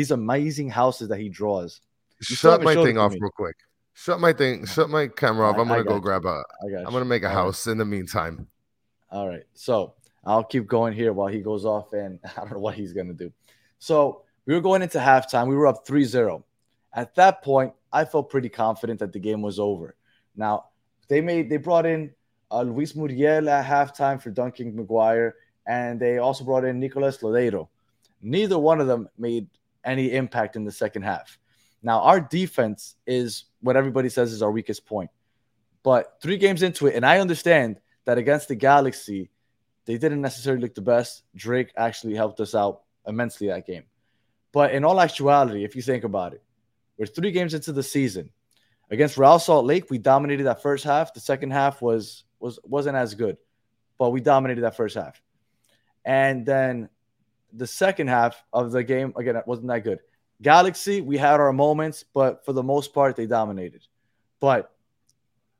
these amazing houses that he draws. You Shut my thing off me. real quick. Shut my thing. Shut my camera off. I- I'm gonna go got grab a. I got. I'm you. gonna make a All right. house in the meantime. All right. So I'll keep going here while he goes off, and [LAUGHS] I don't know what he's going to do. So we were going into halftime. We were up 3 0. At that point, I felt pretty confident that the game was over. Now, they made they brought in uh, Luis Muriel at halftime for Duncan McGuire, and they also brought in Nicolas Lodeiro. Neither one of them made any impact in the second half. Now, our defense is what everybody says is our weakest point. But three games into it, and I understand that against the Galaxy, they didn't necessarily look the best. Drake actually helped us out immensely that game. But in all actuality, if you think about it, we're three games into the season. Against Real Salt Lake, we dominated that first half. The second half was was wasn't as good, but we dominated that first half. And then the second half of the game again it wasn't that good. Galaxy, we had our moments, but for the most part, they dominated. But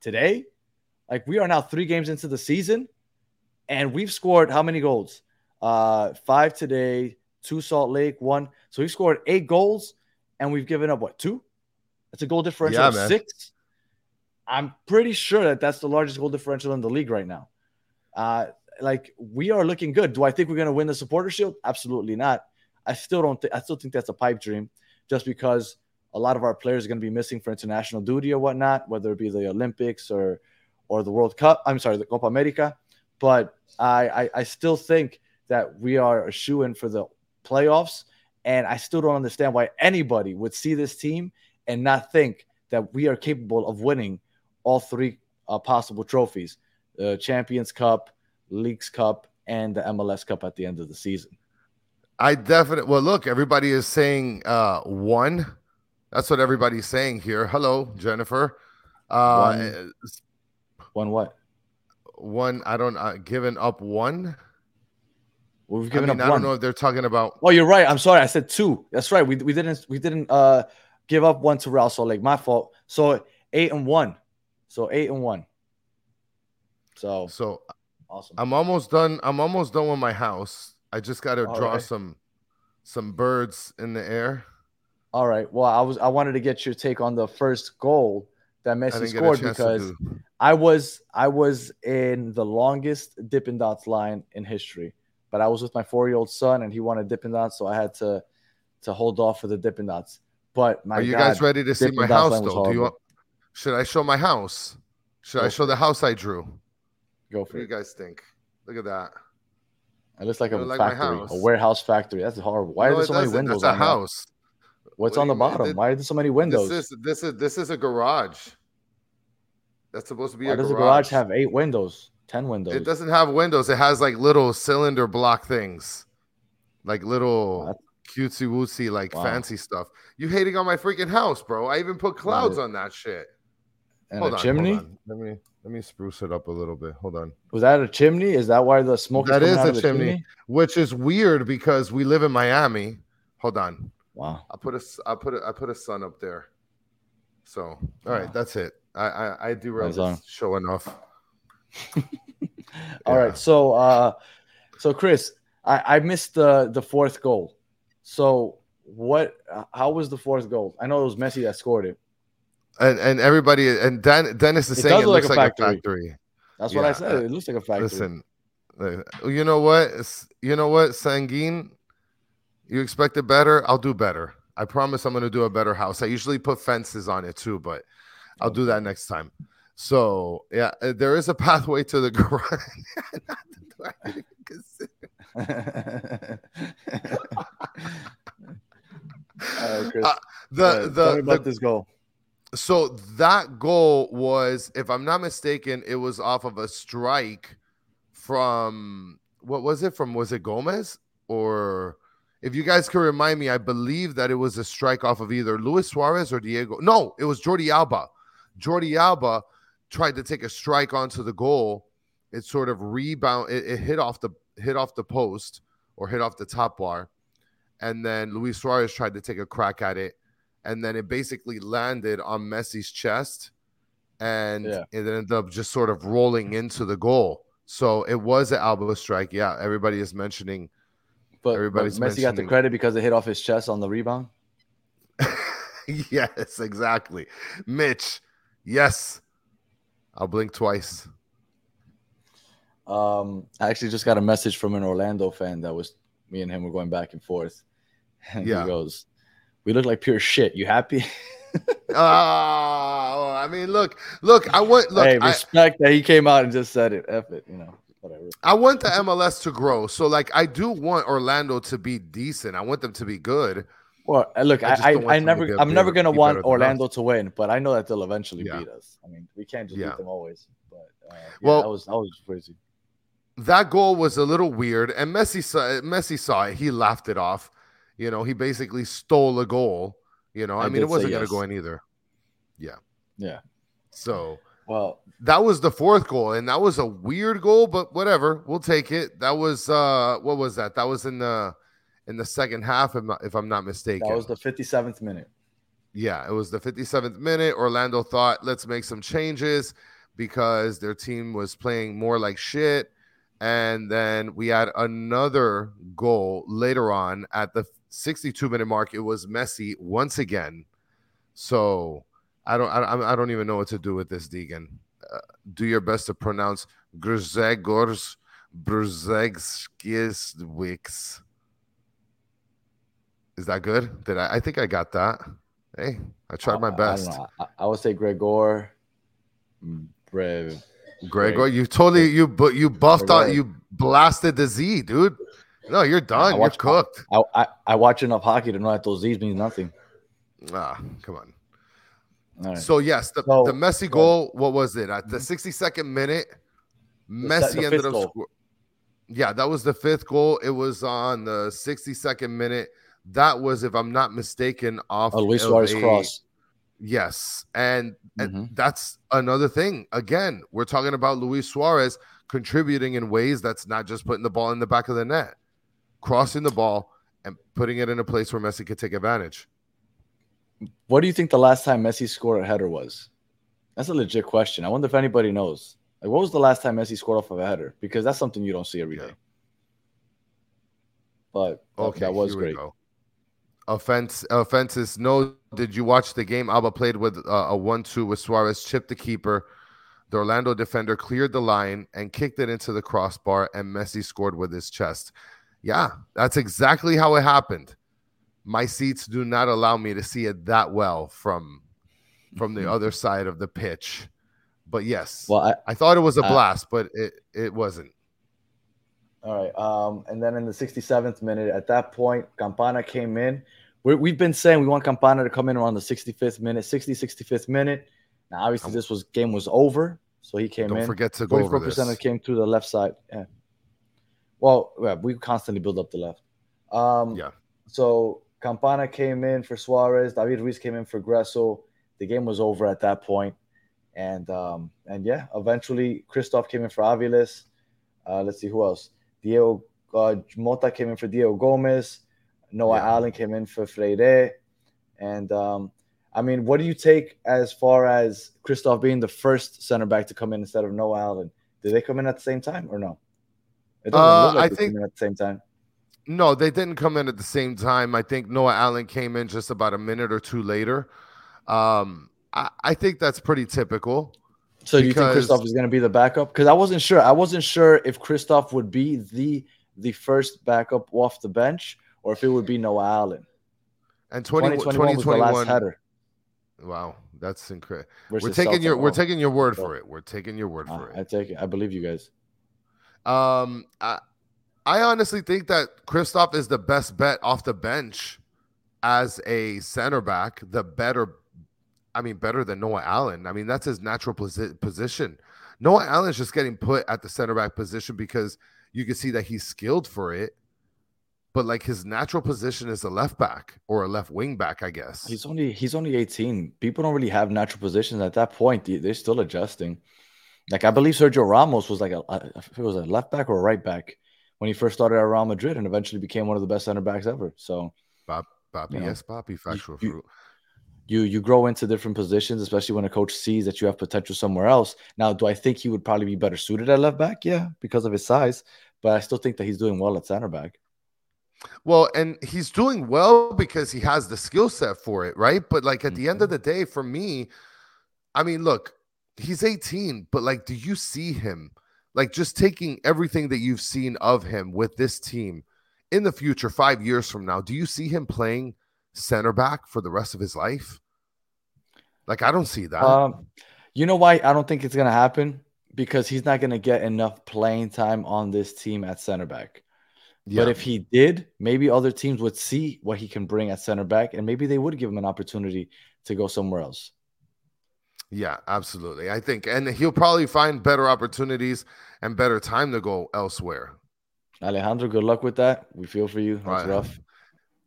today, like we are now three games into the season, and we've scored how many goals? Uh, five today, two Salt Lake, one. So we've scored eight goals, and we've given up what two? That's a goal differential Yeah, of man. six. I'm pretty sure that that's the largest goal differential in the league right now. Uh, like we are looking good. Do I think we're going to win the supporter shield? Absolutely not. I still don't. I still think that's a pipe dream, just because a lot of our players are going to be missing for international duty or whatnot, whether it be the Olympics or or the World Cup. I'm sorry, the Copa America. But I I, I still think that we are a shoe in for the playoffs, and I still don't understand why anybody would see this team and not think that we are capable of winning all three uh, possible trophies: the Champions Cup, Leagues Cup, and the MLS Cup at the end of the season. I definitely. Well, look, everybody is saying uh, one. That's what everybody's saying here. Hello, Jennifer. Uh, One. One what? one. I don't. Uh, given up one. We've I given mean, up I one. don't know if they're talking about. Oh, you're right. I'm sorry. I said two. That's right. We, we didn't we didn't uh give up one to Real Salt Lake. My fault. So eight and one. So eight and one. So So awesome. I'm almost done. I'm almost done with my house. I just got to draw right. some some birds in the air. All right. Well, I was I wanted to get your take on the first goal that Messi didn't get a scored because. I was I was in the longest Dippin' Dots line in history, but I was with my four year old son and he wanted Dippin' Dots, so I had to to hold off for the Dippin' Dots. But my Are you God, guys ready to see my house though? Do you want? Should I show my house? Should I show the house I drew? Go for What do you guys think? Look at that. It looks like a like factory, a warehouse factory. That's horrible. Why No, are there so many windows That's a on that? house. What's What on the bottom? Th- Why are there so many windows? This is this is this is a garage. That's supposed to be Why a does garage. the garage have eight windows, ten windows? It doesn't have windows. It has like little cylinder block things, like little cutesy wootsy, like Wow. fancy stuff. You hating on my freaking house, bro? I even put clouds on that shit. And hold a on, chimney? Let me let me spruce it up a little bit. Hold on. Was that a chimney? Is that why the smoke That is a chimney. chimney? Which is weird because we live in Miami. Hold on. Wow. I put a I put a, I put a sun up there. So all right, Wow. that's it. I I, I do on. show enough. All Yeah. right. So uh so Chris, I, I missed the the fourth goal. So what how was the fourth goal? I know it was Messi that scored it. And and everybody and Dan, Dennis is It saying does it look looks like a like a factory. factory. That's what I said. uh, It looks like a factory. Listen, uh, you know what? It's- You know what, Sanguine? You expected better. I'll do better. I promise I'm going to do a better house. I usually put fences on it too, but I'll do that next time. So yeah, uh, there is a pathway to the [LAUGHS] garage. Not the door I didn't consider. All right, Chris. Uh, the Uh, tell me the, about the this goal. So that goal was, if I'm not mistaken, it was off of a strike from what was it from? Was it Gomez or? If you guys can remind me, I believe that it was a strike off of either Luis Suarez or Diego. No, it was Jordi Alba. Jordi Alba tried to take a strike onto the goal. It sort of rebound. It, it hit off the hit off the post or hit off the top bar, and then Luis Suarez tried to take a crack at it, and then it basically landed on Messi's chest, and Yeah. it ended up just sort of rolling into the goal. So it was an elbow strike. Yeah, everybody is mentioning. But, but everybody's Messi got the credit because it hit off his chest on the rebound. [LAUGHS] yes, exactly. Mitch, yes. I'll blink twice. Um, I actually just got a message from an Orlando fan that was me and him were going back and forth. [LAUGHS] And Yeah. he goes, We look like pure shit. You happy? [LAUGHS] Oh, I mean, look, look, I want look, hey, I, respect that he came out and just said it. F it, you know, whatever. I want the MLS to grow. So like I do want Orlando to be decent. I want them to be good. Well, uh, look, I I, I, I never, I'm never gonna want Orlando to win, but I know that they'll eventually Yeah. beat us. I mean, we can't just Yeah. beat them always. But uh, yeah, Well- that was that was crazy. That goal was a little weird, and Messi saw Messi saw it. He laughed it off. You know, he basically stole a goal. You know, I, I mean, it wasn't going yes. to go in either. Yeah. Yeah. So Well, that was the fourth goal, and that was a weird goal, but whatever, we'll take it. That was uh, what was that? That was in the in the second half, if, not, if I'm not mistaken. that was the 57th minute. Yeah, it was the 57th minute. Orlando thought, let's make some changes because their team was playing more like shit. And then we had another goal later on at the 62 minute mark. It was Messi once again. So I don't, I, I don't even know what to do with this, Deegan. Uh, do your best to pronounce Grzegorz Brzegskiewicz. Is that good? Did I? I think I got that. Hey, I tried my I- I best. I, I would say Gregor. Bre- Gregor, you totally you but you buffed out you blasted the Z, dude. No, you're done. You're cooked. I, I, I watch enough hockey to know that those Z's mean nothing. Ah, come on. Right. So yes, the, So- the Messi ahead. goal. What was it at the 62nd minute? se- Messi the ended up. Sco- yeah, that was the fifth goal. It was on the 62nd minute. That was, if I'm not mistaken, off a Luis Suarez cross. Yes, and, and Mhm. that's another thing. Again, we're talking about Luis Suarez contributing in ways that's not just putting the ball in the back of the net, crossing the ball and putting it in a place where Messi could take advantage. What do you think the last time Messi scored a header was? That's a legit question. I wonder if anybody knows. Like, what was the last time Messi scored off of a header? Because that's something you don't see every day. Yeah. But Okay, that was great. go. Offense, offenses. No, did you watch the game? Alba played with uh, a one-two with Suarez, chipped the keeper. The Orlando defender cleared the line and kicked it into the crossbar, and Messi scored with his chest. Yeah, that's exactly how it happened. My seats do not allow me to see it that well from from the [LAUGHS] other side of the pitch. But yes, Well, I, I thought it was a uh, blast, but it it wasn't. All right. Um, and then in the 67th minute, at that point, Campana came in. we we've been saying we want Campana to come in around the 65th minute, 60, 65th minute. Now, obviously, this was game was over, so he came Don't in. forget to go over 44% this. came through the left side. Yeah. Well, yeah, we constantly build up the left. Um, Yeah. So Campana came in for Suarez. David Ruiz came in for Gresso. The game was over at that point. And um, and yeah, eventually Kryvtsov came in for Aviles. Uh, let's see who else. Diego uh, Mota came in for Diego Gomez. Noah Yeah. Allen came in for Freire. And um, I mean, what do you take as far as Kryvtsov being the first center back to come in instead of Noah Allen? Did they come in at the same time or no? It doesn't Uh, look like I think- at the same time. No, they didn't come in at the same time. I think Noah Allen came in just about a minute or two later. Um, I, I think that's pretty typical. So you think Kryvtsov is going to be the backup? Because I wasn't sure. I wasn't sure if Kryvtsov would be the the first backup off the bench or if it would be Noah Allen. And 20, 2021 was the last header. Wow, that's incredible. We're taking your Celtic. we're Oh, taking your word for it. We're taking your word for I it. take it. I believe you guys. Um, I, I honestly think that Kryvtsov is the best bet off the bench as a center back. The better, I mean, better than Noah Allen. I mean, that's his natural posi- position. Noah Allen's just getting put at the center back position because you can see that he's skilled for it. But like his natural position is a left back or a left wing back, I guess. He's only he's only 18. People don't really have natural positions at that point. They- They're still adjusting. Like I believe Sergio Ramos was like a, it was a left back or a right back when he first started at Real Madrid and eventually became one of the best center backs ever. So Papi, you know, yes, Bobby, factual you- fruit. you you grow into different positions, especially when a coach sees that you have potential somewhere else. Now, do I think he would probably be better suited at left back? Yeah, because of his size, but I still think that he's doing well at center back. Well, and he's doing well because he has the skill set for it, right? But like at the end of Mm-hmm. the day, for me, I mean, look, he's 18, but like, do you see him like just taking everything that you've seen of him with this team in the future, five years from now? Do you see him playing center back for the rest of his life? Like, I don't see that. Um, you know why I don't think it's gonna happen because he's not gonna get enough playing time on this team at center back. yeah. But if he did, maybe other teams would see what he can bring at center back, and maybe they would give him an opportunity to go somewhere else. Yeah, absolutely. I think, and he'll probably find better opportunities and better time to go elsewhere. Alejandro, good luck with that. We feel for you. That's Right. rough.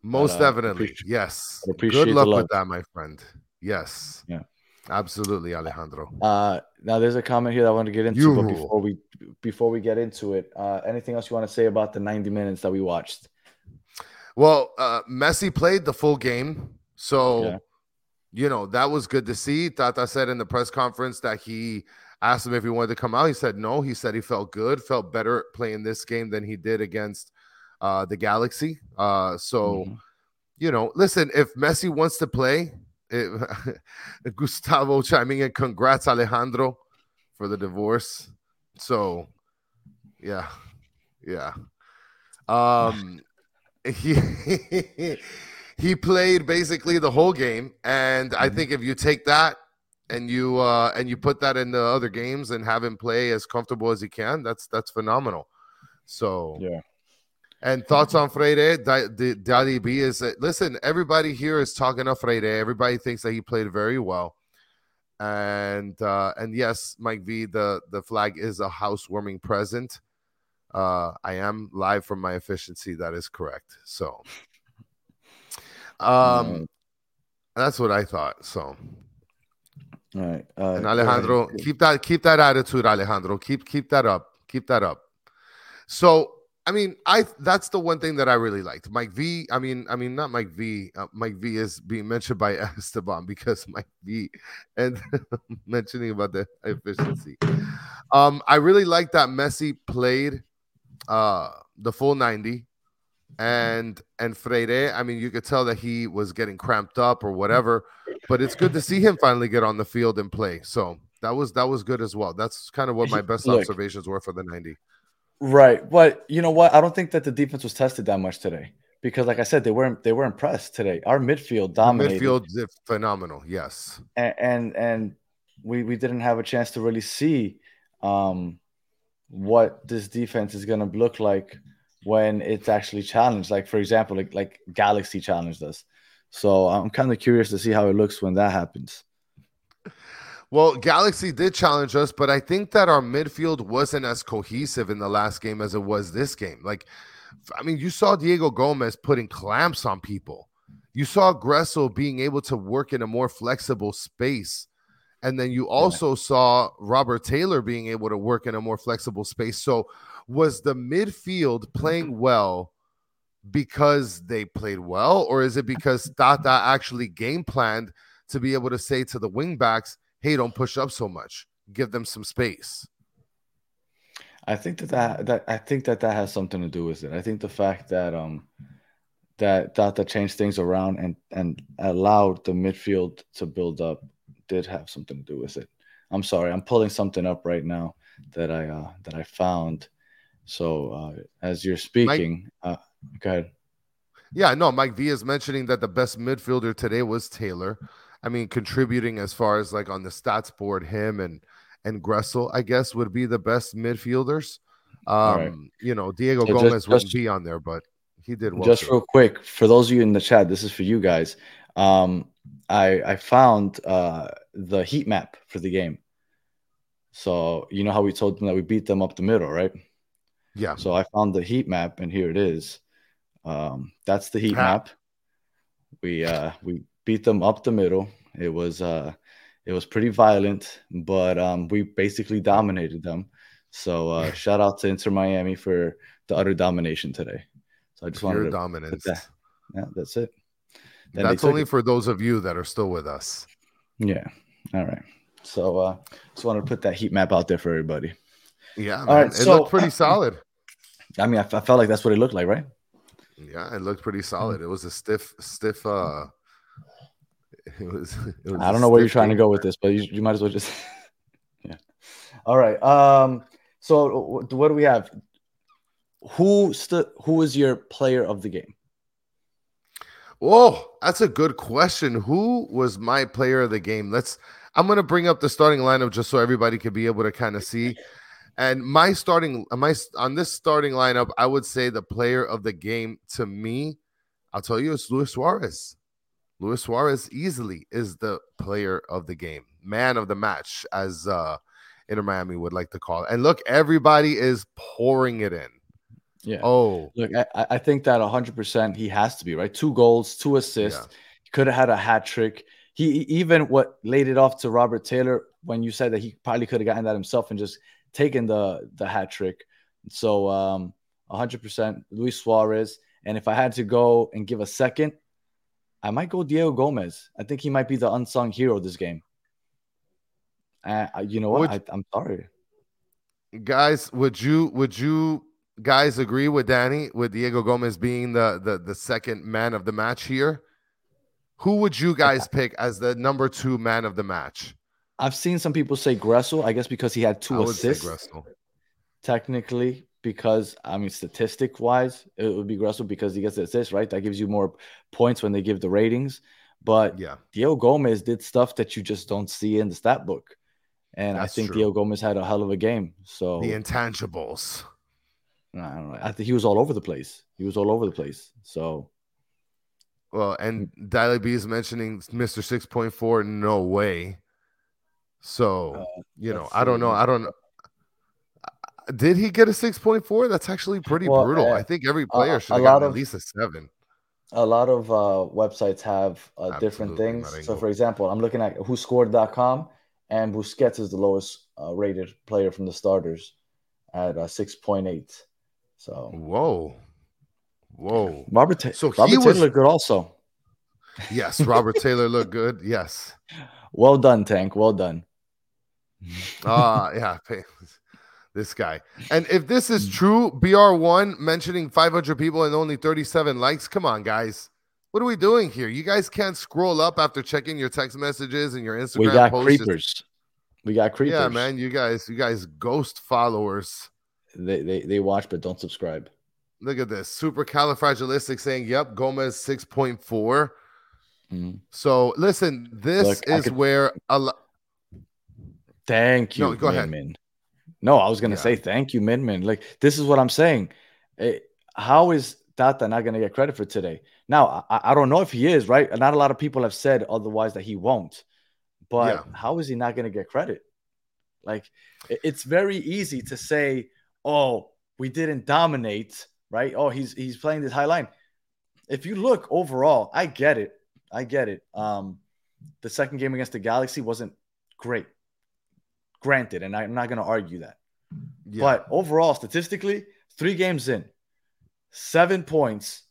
Most uh, definitely. appreciate- yes. Appreciate Good the luck with that, my friend. Yes. Yeah. Absolutely, Alejandro. Uh, now there's a comment here that I want to get into, You but before we before we get into it, uh, anything else you want to say about the 90 minutes that we watched? Well, uh, Messi played the full game, so Yeah. You know that was good to see. Tata said in the press conference that he asked him if he wanted to come out. He said no. He said he felt good, felt better playing this game than he did against uh, the Galaxy. Uh, so Mhm. you know, listen, if Messi wants to play, it, [LAUGHS] Gustavo chiming in, congrats Alejandro for the divorce. So, yeah, yeah. Um, [LAUGHS] he he played basically the whole game, and I think if you take that and you uh and you put that in the other games and have him play as comfortable as he can, that's that's phenomenal. So Yeah. and thoughts on Freire? Da- Da- Daddy B is uh, listen. Everybody here is talking of Freire. Everybody thinks that he played very well, and uh, and yes, Mike V. The the flag is a housewarming present. Uh, I am live from my efficiency. That is correct. So, um, that's what I thought. So, All right. Uh, and. Alejandro, keep that keep that attitude, Alejandro. Keep keep that up. Keep that up. So, I mean, I that's the one thing that I really liked. Mike V. I mean, I mean, not Mike V. Uh, Mike V is being mentioned by [LAUGHS] Esteban because Mike V. and [LAUGHS] mentioning about the efficiency. Um, I really like that Messi played uh the full 90 and and Freire, I mean, you could tell that he was getting cramped up or whatever, but it's good to see him finally get on the field and play. So that was that was good as well. That's kind of what my best Look. observations were for the 90. Right, but you know what? I don't think that the defense was tested that much today because, like I said, they weren't they were impressed today. Our midfield dominated, Midfield is phenomenal. Yes. and and, and we we didn't have a chance to really see um, what this defense is going to look like when it's actually challenged. Like for example, like like Galaxy challenged us. So I'm kind of curious to see how it looks when that happens. Well, Galaxy did challenge us, but I think that our midfield wasn't as cohesive in the last game as it was this game. Like, I mean, you saw Diego Gomez putting clamps on people. You saw Gressel being able to work in a more flexible space. And then you also saw Robert Taylor being able to work in a more flexible space. So, was the midfield playing well because they played well, or is it because Tata actually game planned to be able to say to the wingbacks, hey, don't push up so much. Give them some space. I think that, that that I think that that has something to do with it. I think the fact that um that Tata changed things around and and allowed the midfield to build up did have something to do with it. I'm sorry, I'm pulling something up right now that I uh that I found. So uh as you're speaking, uh go ahead. Yeah, no, Mike V is mentioning that the best midfielder today was Taylor. I mean, contributing as far as like on the stats board, him and and Gressel, I guess, would be the best midfielders. Um, right. you know, Diego So just- Gomez wouldn't just- be on there, but he did well. just real quick for those of you in the chat this is for you guys um i i found uh the heat map for the game so you know how we told them that we beat them up the middle right yeah. so i found the heat map and here it is um that's the heat map we uh we beat them up the middle it was uh it was pretty violent but um we basically dominated them so uh shout out to inter miami for the utter domination today so i just wanted Pure to dominance. that- yeah, that's it. Then That's only it. for those of you that are still with us. Yeah. All right. So uh just wanted to put that heat map out there for everybody. Yeah, man. right, it so- looked pretty solid. I mean, I, f- I felt like that's what it looked like, right? Yeah, it looked pretty solid. It was a stiff, stiff. uh [LAUGHS] It was. It was I don't know where you're trying to go with this, but you, you might as well just [LAUGHS] Yeah. All right. Um so what do we have? Who stood who is your player of the game? Oh, that's a good question. Who was my player of the game? Let's. I'm gonna bring up the starting lineup just so everybody could be able to kind of see. And my starting, my on this starting lineup, I would say the player of the game to me, I'll tell you, it's Luis Suarez. Luis Suarez easily is the player of the game, man of the match, as uh Inter Miami would like to call it. And look, everybody is pouring it in. Yeah. Oh, Look, I, I think that 100% he has to be, right? Two goals, two assists. Yeah. He could have had a hat trick. he even what laid it off to Robert Taylor when you said that he probably could have gotten that himself and just taken the the hat trick. So um 100% Luis Suarez. And if I had to go and give a second, I might go Diego Gomez. I think he might be the unsung hero this game. Uh, you know what? Would- I, I'm sorry. guys, would you would you guys agree with Danny with Diego Gomez being the the the second man of the match here? Who would you guys pick as the number two man of the match? I've seen some people say Gressel. I guess because he had I two assists. Gressel. technically because I mean statistic wise it would be Gressel because he gets the assist right that gives you more points when they give the ratings but Yeah, Diego Gomez did stuff that you just don't see in the stat book and That's I think true. Diego Gomez had a hell of a game so the intangibles. I don't know I think he was all over the place he was all over the place so Well, and mm. Daly B is mentioning Mr. Six Point Four. No way. So Uh, you know, I don't know. I don't know. Did he get a six point four? That's actually pretty Well, brutal. uh, I think every player a should have of- at least a seven. a lot of uh, websites have uh, different things. So, for example, I'm looking at whoscored.com, and Busquets is the lowest uh, rated player from the starters at uh, 6.8. So, Whoa, whoa. Robert, Ta- So he Robert was- Taylor looked good also. Yes, Robert Taylor looked good. Yes. [LAUGHS] Well done, Tank. Well done. Ah, yeah. [LAUGHS] This guy. And if this is true, BR1 mentioning 500 people and only 37 likes. Come on, guys. What are we doing here? You guys can't scroll up after checking your text messages and your Instagram we got posts. creepers. We got creepers. Yeah, man. You guys, you guys ghost followers. They, they, they watch but don't subscribe. Look at this. Super califragilistic saying, yep, Gomez 6.4. Mhm. So listen, this Look, is could- where a lot. Thank you, No, go ahead. Min Min. No, I was gonna Yeah. say thank you, Min Min. Like this is what I'm saying. Eh, how is Tata not gonna get credit for today? Now I, I don't know if he is right. Not a lot of people have said otherwise that he won't. But Yeah. how is he not gonna get credit? Like it- it's very easy to say, "Oh, we didn't dominate," right? Oh, he's he's playing this high line. If you look overall, I get it. I get it. Um, the second game against the Galaxy wasn't great granted, and I'm not going to argue that. Yeah. But overall, statistically, three games in, seven points,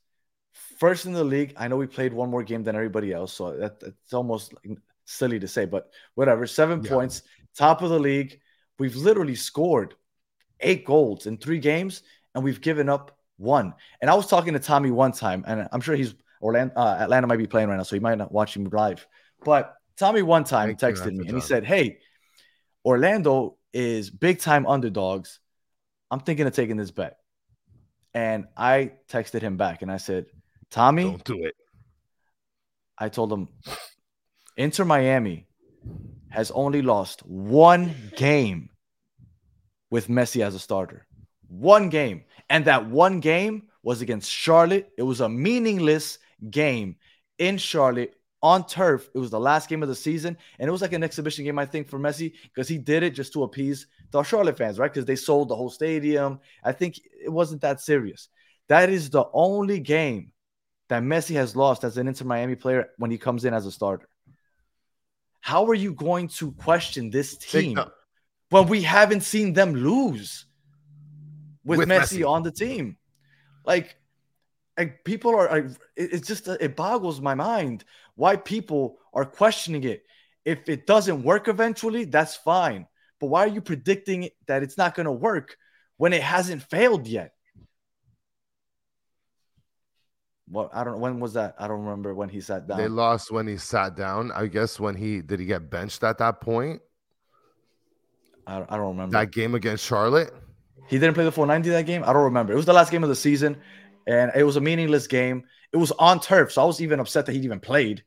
first in the league. I know we played one more game than everybody else, so that, that's almost silly to say, but whatever. Seven Yeah. points, top of the league. We've literally scored eight goals in three games, and we've given up one. And I was talking to Tommy one time, and I'm sure he's Orlando, uh, Atlanta might be playing right now, so he might not watch him live. But Tommy one time Thank texted me, and he said, "Hey." Orlando is big time underdogs. I'm thinking of taking this bet. And I texted him back and I said, Tommy, Don't do it. I told him, Inter Miami has only lost one game with Messi as a starter. One game. And that one game was against Charlotte. It was a meaningless game in Charlotte on turf. It was the last game of the season. And it was like an exhibition game, I think, for Messi because he did it just to appease the Charlotte fans, right? Because they sold the whole stadium. I think it wasn't that serious. That is the only game that Messi has lost as an Inter Miami player when he comes in as a starter. How are you going to question this team when we haven't seen them lose with, With Messi, Messi. on the team? Like, like people are, are- it- it's just it boggles my mind why people are questioning it. If it doesn't work eventually, that's fine. But why are you predicting that it's not going to work when it hasn't failed yet? Well, I don't know. When was that? I don't remember when he sat down. They lost when he sat down. I guess when he did he get benched at that point? I, I don't remember. That game against Charlotte. He didn't play the full 90 that game. I don't remember. It was the last game of the season, and it was a meaningless game. It was on turf, so I was even upset that he even played,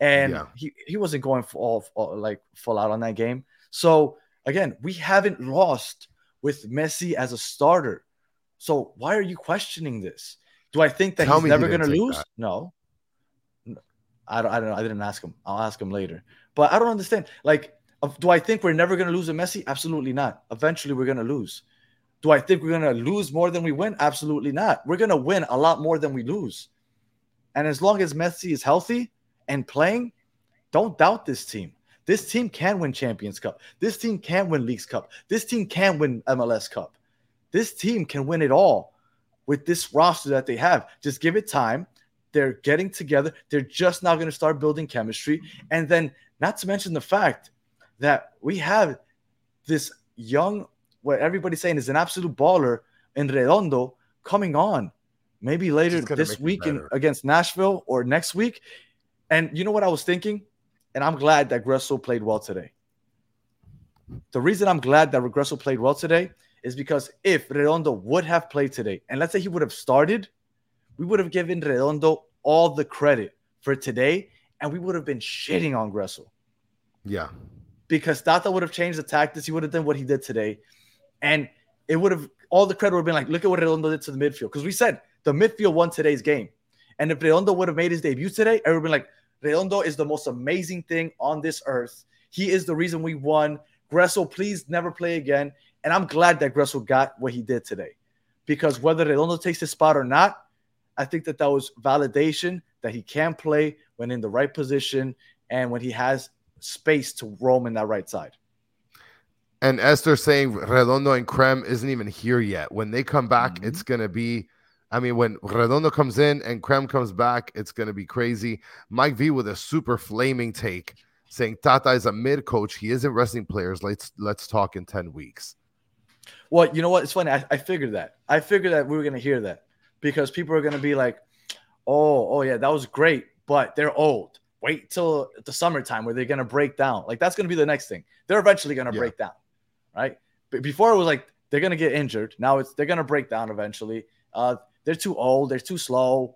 and Yeah. he, he wasn't going full all, like full out on that game. So again, we haven't lost with Messi as a starter. So why are you questioning this? Do I think that Tell he's never going to lose? that. No. No. I don't, I don't know. I didn't ask him. I'll ask him later. But I don't understand. Like, do I think we're never going to lose a Messi? Absolutely not. Eventually, we're going to lose. Do I think we're going to lose more than we win? Absolutely not. We're going to win a lot more than we lose. And as long as Messi is healthy and playing, don't doubt this team. This team can win Champions Cup. This team can win Leagues Cup. This team can win MLS Cup. This team can win it all with this roster that they have. Just give it time. They're getting together. They're just now going to start building chemistry. And then, not to mention the fact that we have this young, what everybody's saying is an absolute baller in Redondo coming on maybe later this week in, against Nashville or next week. And you know what I was thinking? And I'm glad that Gresso played well today. The reason I'm glad that Regresso played well today is because if Redondo would have played today, and let's say he would have started, we would have given Redondo all the credit for today, and we would have been shitting on Gresso Yeah. because Tata would have changed the tactics. He would have done what he did today. And it would have all the credit would have been like, look at what Redondo did to the midfield. Because we said the midfield won today's game. And if Redondo would have made his debut today, everyone would be like, Redondo is the most amazing thing on this earth. He is the reason we won. Gresso, please never play again. And I'm glad that Gresso got what he did today. Because whether Redondo takes his spot or not, I think that that was validation that he can play when in the right position and when he has space to roam in that right side. And Esther saying Redondo and Krem isn't even here yet. When they come back, Mhm. it's gonna be. I mean, when Redondo comes in and Krem comes back, it's gonna be crazy. Mike V with a super flaming take saying Tata is a mid coach. He isn't wrestling players. Let's let's talk in ten weeks. Well, you know what? It's funny. I, I figured that. I figured that we were gonna hear that because people are gonna be like, "Oh, oh yeah, that was great," but they're old. Wait till the summertime where they're gonna break down. Like that's gonna be the next thing. They're eventually gonna Yeah. break down, right? But before it was like they're gonna get injured. Now it's they're gonna break down eventually. Uh, they're too old. They're too slow.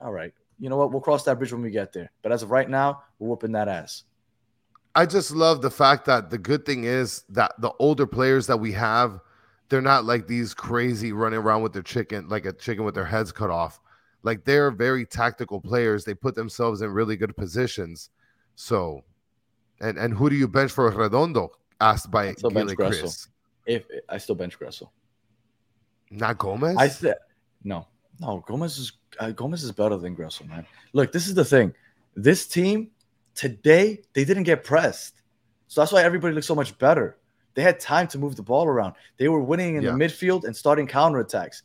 All right. You know what? We'll cross that bridge when we get there. But as of right now, we're whooping that ass. I just love the fact that the good thing is that the older players that we have, they're not like these crazy running around with their chicken, like a chicken with their heads cut off. Like they're very tactical players. They put themselves in really good positions. So, and and who do you bench for Redondo? Asked by I'd still bench Gilly Gressel. Chris. If I still bench Gresso. Not Gomez. I said no, no. Gomez is uh, Gomez is better than Gressel, man. Look, this is the thing. This team today they didn't get pressed, so that's why everybody looks so much better. They had time to move the ball around. They were winning in Yeah. the midfield and starting counterattacks.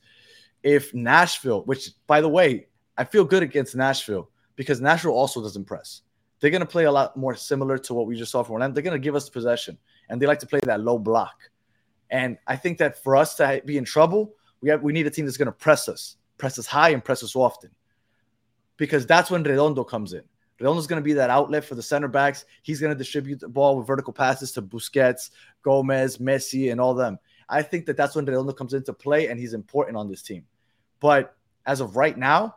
If Nashville, which by the way, I feel good against Nashville because Nashville also doesn't press. They're gonna play a lot more similar to what we just saw from Orlando. They're gonna give us possession, and they like to play that low block. And I think that for us to be in trouble, we have we need a team that's going to press us, press us high, and press us often, because that's when Redondo comes in. Redondo's going to be that outlet for the center backs. He's going to distribute the ball with vertical passes to Busquets, Gomez, Messi, and all them. I think that that's when Redondo comes into play, and he's important on this team. But as of right now,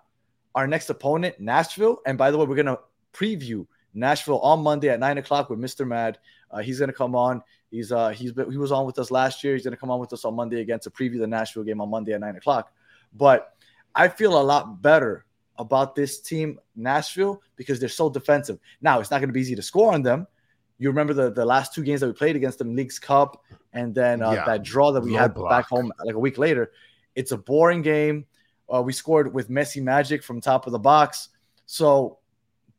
our next opponent, Nashville, and by the way, we're going to preview Nashville on Monday at nine o'clock with Mr. Mad. Uh, he's going to come on. He's uh he's been, he was on with us last year. He's going to come on with us on Monday again to preview the Nashville game on Monday at nine o'clock. But I feel a lot better about this team, Nashville, because they're so defensive. Now it's not going to be easy to score on them. You remember the, the last two games that we played against them, Leagues Cup, and then uh, Yeah. that draw that we Low had block. back home like a week later. It's a boring game. Uh, we scored with Messi magic from top of the box. So,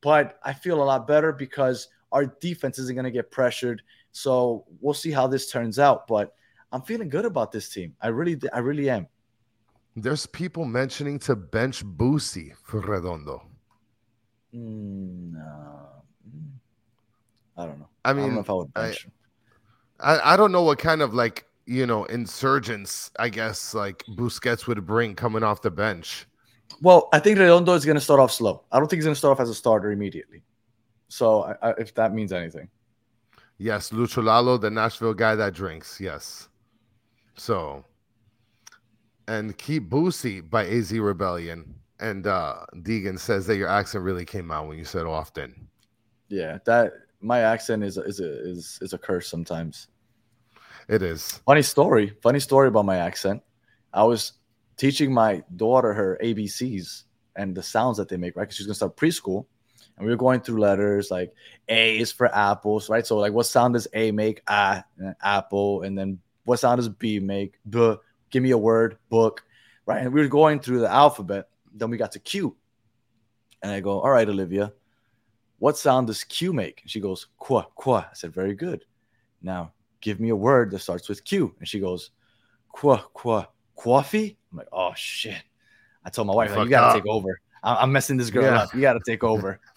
but I feel a lot better because our defense isn't going to get pressured. So we'll see how this turns out. But I'm feeling good about this team. I really, I really am. There's people mentioning to bench Boosie for Redondo. Mm, no. Mm. I don't know. I I, don't mean, know if I would bench. him. I, I don't know what kind of like you know insurgents I guess like Busquets would bring coming off the bench. Well, I think Redondo is going to start off slow. I don't think he's going to start off as a starter immediately. So I, I, if that means anything. Yes, Lucho Lalo, the Nashville guy that drinks. Yes. So, and keep Boosie by AZ Rebellion. And uh Deegan says that your accent really came out when you said often. Yeah, that my accent is is a, is is a curse sometimes. It is. Funny story. Funny story about my accent. I was teaching my daughter her ABCs and the sounds that they make, right? Because she's gonna start preschool, and we were going through letters like A is for apples, right? So like, what sound does A make? Ah, and apple, and then what sound does B make? B. Give me a word. Book, right? And we were going through the alphabet. Then we got to Q, and I go, "All right, Olivia, What sound does Q make? And she goes, Qua, qua. I said, Very good. Now give me a word that starts with Q. And she goes, Qua, qua, coffee. I'm like, Oh shit. I told my wife, like, You got to up. take over. I'm messing this girl Yeah. up. You got to take over. [LAUGHS]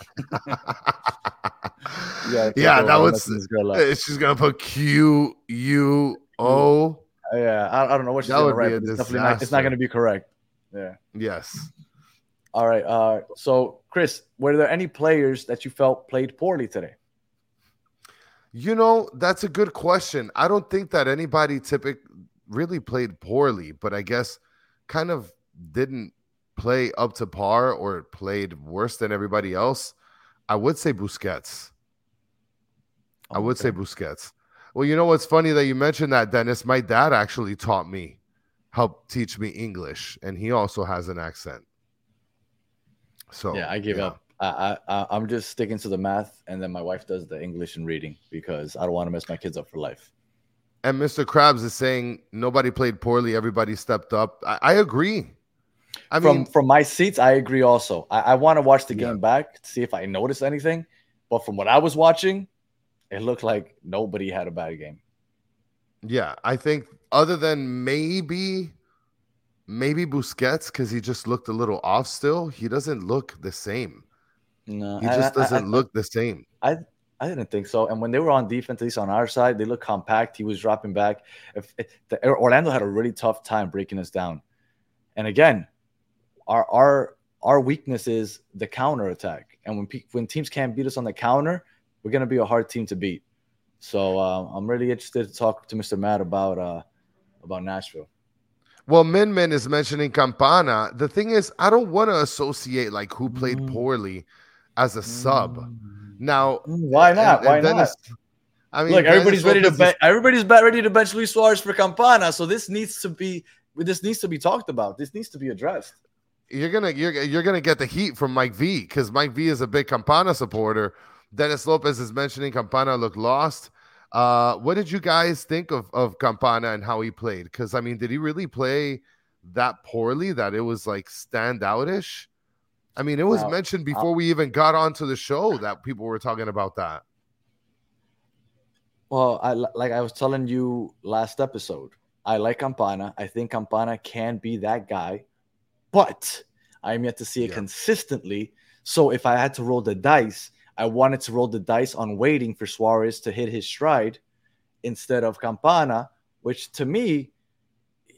Take yeah, over. that was. messing this girl up. uh, She's gonna put Q U O. Yeah, I, I don't know what she's That gonna write. It's definitely not, it's not gonna be correct. Yeah. Yes. All right. Uh, so Chris, were there any players that you felt played poorly today? You know, that's a good question. I don't think that anybody typic really played poorly, but I guess kind of didn't play up to par or played worse than everybody else. I would say Busquets. I would say Busquets. Well, you know what's funny that you mentioned that, Dennis? My dad actually taught me, helped teach me English, and he also has an accent. So yeah, I give up. I, I I- I'm just sticking to the math, and then my wife does the English and reading because I don't want to mess my kids up for life. And Mr. Krabs is saying nobody played poorly, everybody stepped up. I, I agree. I from mean, from my seats, I agree. Also, I, I want to watch the Yeah. game back to see if I noticed anything. But from what I was watching, it looked like nobody had a bad game. yeah, I think other than maybe maybe Busquets because he just looked a little off still, he doesn't look the same. No, He just I- I- doesn't I- look the same. I didn't think so. And when they were on defense, at least on our side, they looked compact. He was dropping back. If, if the, Orlando had a really tough time breaking us down. And again, our our our weakness is the counter attack. And when pe- when teams can't beat us on the counter, we're gonna be a hard team to beat. So uh, I'm really interested to talk to Mr. Matt about uh, about Nashville. Well, Min Min is mentioning Campana. The thing is, I don't want to associate like who played Mm. poorly as a sub. Now, Why not? and- Why and not? I mean, Look, everybody's ready to is- Everybody's ready to bench Luis Suarez for Campana. So this needs to be this needs to be talked about. This needs to be addressed. You're gonna you're, you're gonna get the heat from Mike V because Mike V is a big Campana supporter. Dennis Lopez is mentioning Campana looked lost. Uh, what did you guys think of of Campana and how he played? Because I mean, did he really play that poorly that it was like standoutish? I mean, it was mentioned before we even got onto the show that people were talking about that. Well, I like I was telling you last episode. I like Campana. I think Campana can be that guy, but I am yet to see it Yeah. consistently. So if I had to roll the dice, I wanted to roll the dice on waiting for Suarez to hit his stride instead of Campana, which to me,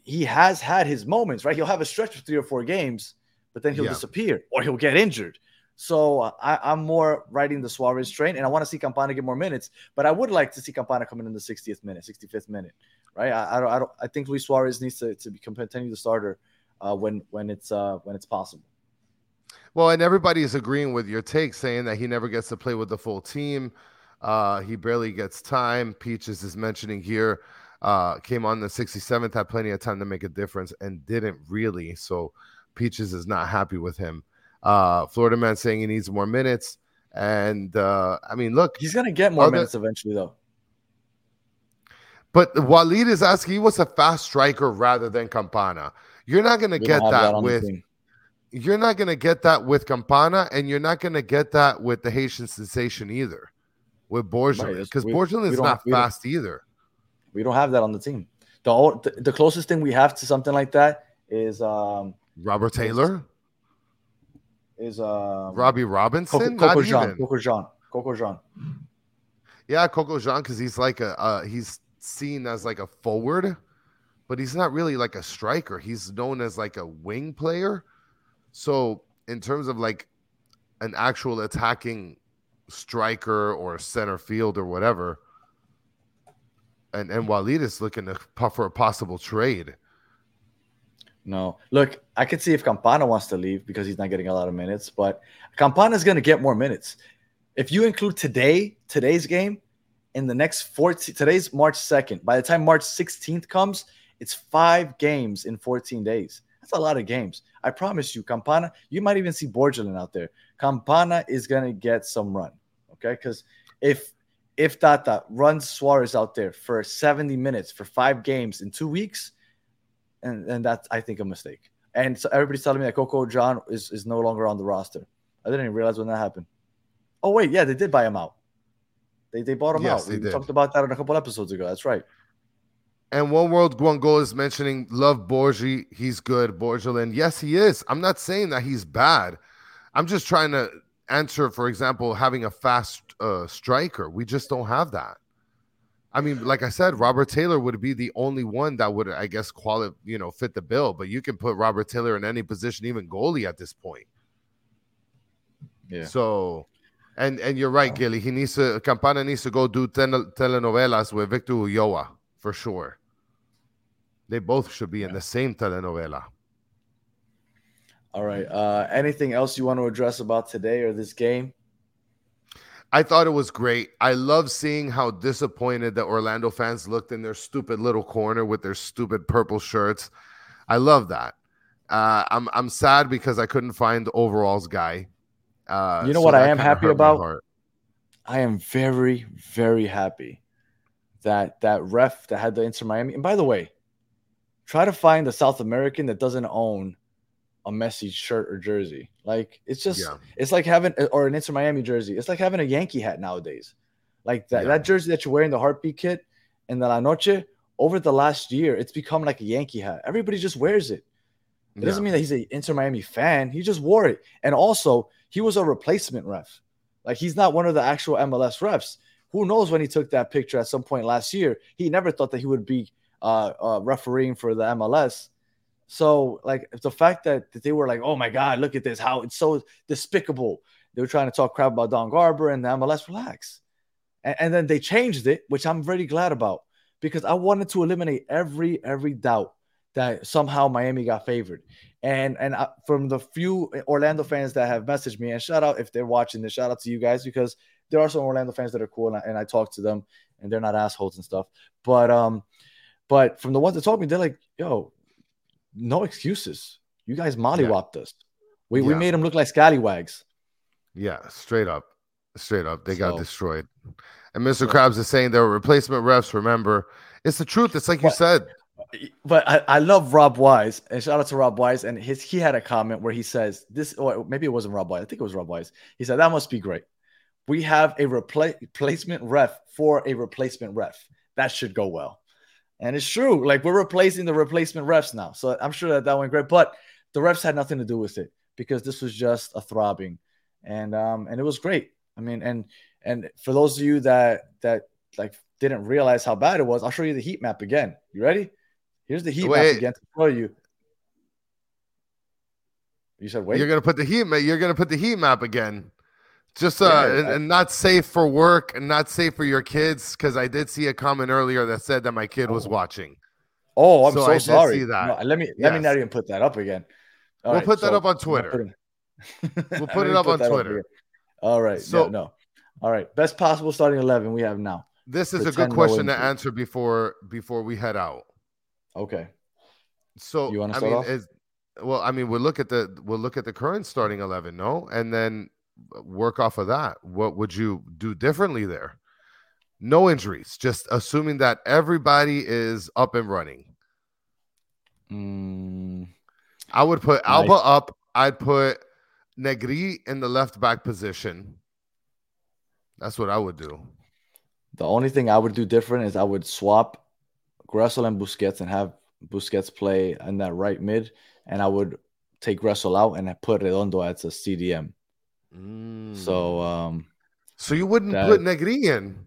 he has had his moments, right? He'll have a stretch of three or four games, but then he'll Yeah. disappear or he'll get injured. So I, I'm more riding the Suarez train, and I want to see Campana get more minutes. But I would like to see Campana coming in the 60th minute, 65th minute, right? I, I don't, I don't, I think Luis Suarez needs to, to be continue the starter uh, when when it's uh, when it's possible. Well, and everybody is agreeing with your take, saying that he never gets to play with the full team. Uh, he barely gets time. Peaches is mentioning here, uh, came on the 67th, had plenty of time to make a difference, and didn't really. So Peaches is not happy with him. Uh, Florida man saying he needs more minutes. And uh, I mean, look, He's gonna get more Other- minutes eventually, though. but Walid is asking, he was a fast striker rather than Campana. You're not going to get don't that, with you're not going to get that with Campana, and you're not going to get that with the Haitian sensation either, with Borgelin, because Borgelin is not fast either. We don't have that on the team. The, the closest thing we have to something like that is um Robert Taylor, is um Robbie Robinson, Coco not Jean, even. Coco Jean, Coco Jean. Yeah, Coco Jean, because he's like a uh, he's seen as like a forward, but he's not really like a striker. He's known as like a wing player. So in terms of like an actual attacking striker or center field or whatever, and and Walid is looking to for a possible trade. No, look, I could see if Campana wants to leave because he's not getting a lot of minutes, but Campana is going to get more minutes. If you include today, today's game, in the next 14, today's March 2nd. By the time March 16th comes, it's five games in 14 days. That's a lot of games. I promise you, Campana, you might even see Borgelin out there. Campana is going to get some run, okay? Because if if Tata runs Suarez out there for 70 minutes for five games in two weeks, and and that's I think a mistake. And so everybody's telling me that Coco Jean is, is no longer on the roster. I didn't even realize when that happened. Oh wait, yeah, they did buy him out. They they bought him Yes, out. they We did. talked about that in a couple episodes ago. That's right. And one world goal is mentioning love Borgi. He's good. Borgelin. Yes, he is. I'm not saying that he's bad. I'm just trying to answer, for example, having a fast uh, striker. We just don't have that. I mean, like I said, Robert Taylor would be the only one that would, I guess, quali- you know, fit the bill. But you can put Robert Taylor in any position, even goalie at this point. Yeah. So, and and you're right, Gilly. He needs to Campana needs to go do tel- telenovelas with Victor Ulloa for sure. They both should be in the same telenovela. All right. Uh, anything else you want to address about today or this game? I thought it was great. I love seeing how disappointed the Orlando fans looked in their stupid little corner with their stupid purple shirts. I love that. Uh, I'm I'm sad because I couldn't find the overalls guy. Uh, You know so what I am happy about? I am very, very happy that that ref that had the Inter Miami. And by the way, try to find a South American that doesn't own a Messi shirt or jersey. Like it's just Yeah. it's like having or an Inter Miami jersey. It's like having a Yankee hat nowadays. Like that, Yeah. that jersey that you're wearing, the heartbeat kit and the La Noche, over the last year, it's become like a Yankee hat. Everybody just wears it. It Yeah. doesn't mean that he's an Inter Miami fan. He just wore it. And also, he was a replacement ref. Like he's not one of the actual MLS refs. Who knows when he took that picture at some point last year? He never thought that he would be uh, uh, refereeing for the MLS. So, like the fact that, that they were like, "Oh my God, look at this! How it's so despicable." They were trying to talk crap about Don Garber and the MLS. Relax, and, and then they changed it, which I'm very glad about because I wanted to eliminate every every doubt that somehow Miami got favored. And and I, from the few Orlando fans that have messaged me, and shout out if they're watching this, shout out to you guys because there are some Orlando fans that are cool, and I, and I talk to them, and they're not assholes and stuff. But um, but from the ones that told me, they're like, "Yo, no excuses. You guys mollywopped us. We we made them look like scallywags." Yeah, straight up. Straight up. They got destroyed. And Mr. Krabs is saying there were replacement refs. Remember, it's the truth. It's like you said. But I, I love Rob Wise and shout out to Rob Wise. And his he had a comment where he says this, or maybe it wasn't Rob Wise. I think it was Rob Wise. He said that must be great. We have a repla- replacement ref for a replacement ref. That should go well. And it's true. Like we're replacing the replacement refs now. So I'm sure that that went great. But the refs had nothing to do with it because this was just a throbbing, and um and it was great. I mean, and and for those of you that that like didn't realize how bad it was, I'll show you the heat map again. You ready? Here's the heat Wait. map again to show you. You said wait. You're gonna put the heat map. You're gonna put the heat map again. Just uh, Yeah, and, I- and not safe for work and not safe for your kids because I did see a comment earlier that said that my kid was Oh. watching. oh, I'm so so, I sorry. see that. No, let me let me not even put that up again. All We'll right, put that so up on Twitter. putting- [LAUGHS] We'll put it up on Twitter. again. All right. So- So no. All right. Best possible starting eleven we have now. This is a good no question to answer before before we head out. Okay. So You wanna I start mean, off? is well, I mean, we'll look at the we'll look at the current starting eleven, no, and then work off of that. What would you do differently there? No injuries, just assuming that everybody is up and running. Mm, I would put Nice. Alba up. I'd put Negri in the left back position. That's what I would do. the only thing I would do different is I would swap Gressel and Busquets and have Busquets play in that right mid, and I would take Gressel out and put Redondo as a CDM. So um, so you wouldn't that- put Negri in.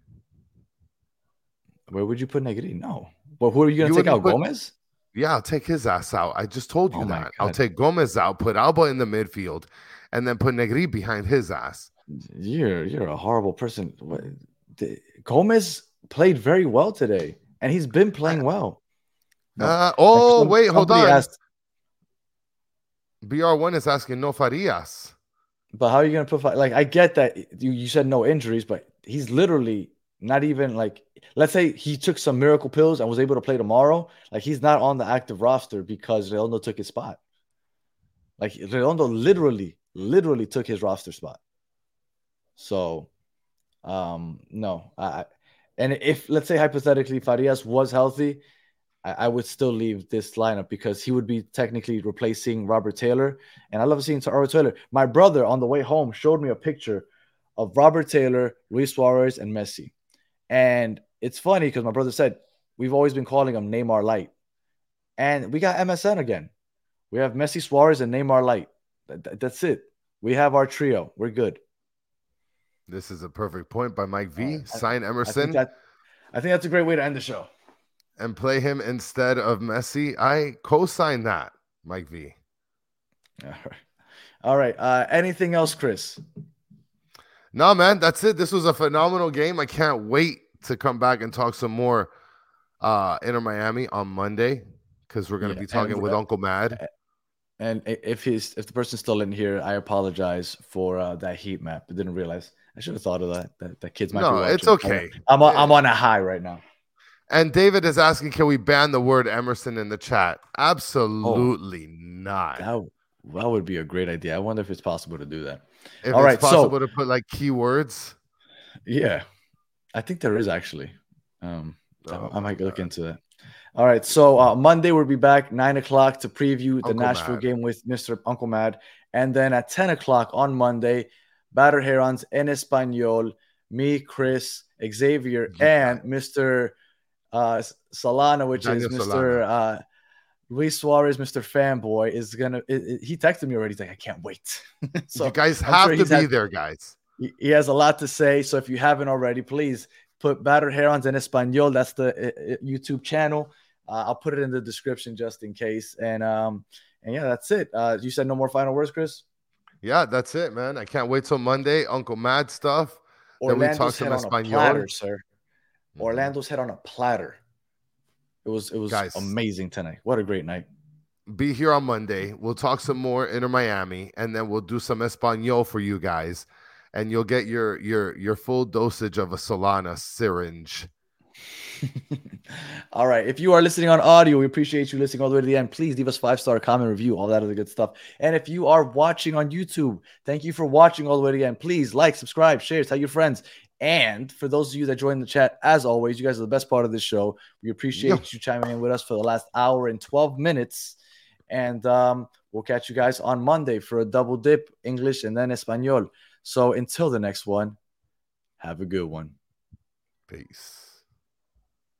where would you put Negri? No. Well, who are you going to take out? put- Gomez? Yeah, I'll take his ass out. I just told you Oh that. I'll take Gomez out, put Alba in the midfield, and then put Negri behind his ass. You're you're a horrible person. What, the, Gomez played very well today, and he's been playing well. Uh, oh, Some- wait, hold on. asked, BR1 is asking no Farias. But how are you going to put? Like, I get that you, you said no injuries, but he's literally not even like. Let's say he took some miracle pills and was able to play tomorrow. Like, he's not on the active roster because Redondo took his spot. Like, Redondo literally, literally took his roster spot. So, um, no, I- and if let's say hypothetically Farias was healthy, I, I would still leave this lineup because he would be technically replacing Robert Taylor, and I love seeing Robert Taylor. My brother on the way home showed me a picture of Robert Taylor, Luis Suarez, and Messi. And it's funny because my brother said we've always been calling him Neymar Light. And we got MSN again. We have Messi Suarez and Neymar Light. That- that's it. We have our trio. We're good. This is a perfect point by Mike V. Uh, I- Sign I Emerson think, that, I think that's a great way to end the show. And play him instead of Messi. I co-sign that, Mike V. All right. [LAUGHS] All right. Uh, anything else, Chris? No, man, that's it. This was a phenomenal game. I can't wait to come back and talk some more uh Inter Miami on Monday because we're gonna Yeah, be talking and, with uh, Uncle Mad. And if he's if the person's still in here, I apologize for uh, that heat map. I didn't realize. I should have thought of that. That, that kids might. be No, it's okay. I'm Yeah. I'm on a high right now. And David is asking, can we ban the word Emerson in the chat? Absolutely not. That that would be a great idea. I wonder if it's possible to do that. If all it's right, so- possible to put like keywords. Yeah, I think there is actually. Um, I- Oh I, my might look God. into that. All right, so uh, Monday we'll be back nine o'clock to preview the Uncle Nashville Mad. game with Mr. Uncle Mad, and then at ten o'clock on Monday, Battered Herons en Español, me, Chris, Xavier, You and Mr. Uh, Solana, which is Daniel Mr. Uh, Luis Suarez, Mr. Fanboy, is gonna. It, it- he texted me already. He's like, I can't wait. [LAUGHS] so you guys have sure to be had- there, guys. he he has a lot to say. So if you haven't already, please put Battered Herons in Español. That's the uh, YouTube channel. Uh, I'll put it in the description just in case. And um, and yeah, that's it. Uh, you said no more final words, Chris. Yeah, that's it, man. I can't wait till Monday. Uncle Mad stuff. Then we talk some head Español. platter, sir. Mhm. Orlando's head on a platter. It was it was Guys. amazing tonight. What a great night. Be here on Monday. We'll talk some more Inter Miami, and then we'll do some Espanol for you guys, and you'll get your your your full dosage of a Solana syringe. [LAUGHS] all right. If you are listening on audio, we appreciate you listening all the way to the end. Please leave us five star comment review, all that other good stuff. And if you are watching on YouTube, thank you for watching all the way to the end. Please like, subscribe, share, tell your friends. And for those of you that joined the chat, as always, you guys are the best part of this show. We appreciate Yeah. you chiming in with us for the last hour and 12 minutes. And um, we'll catch you guys on Monday for a double dip, English and then Espanol. So until the next one, have a good one. Peace.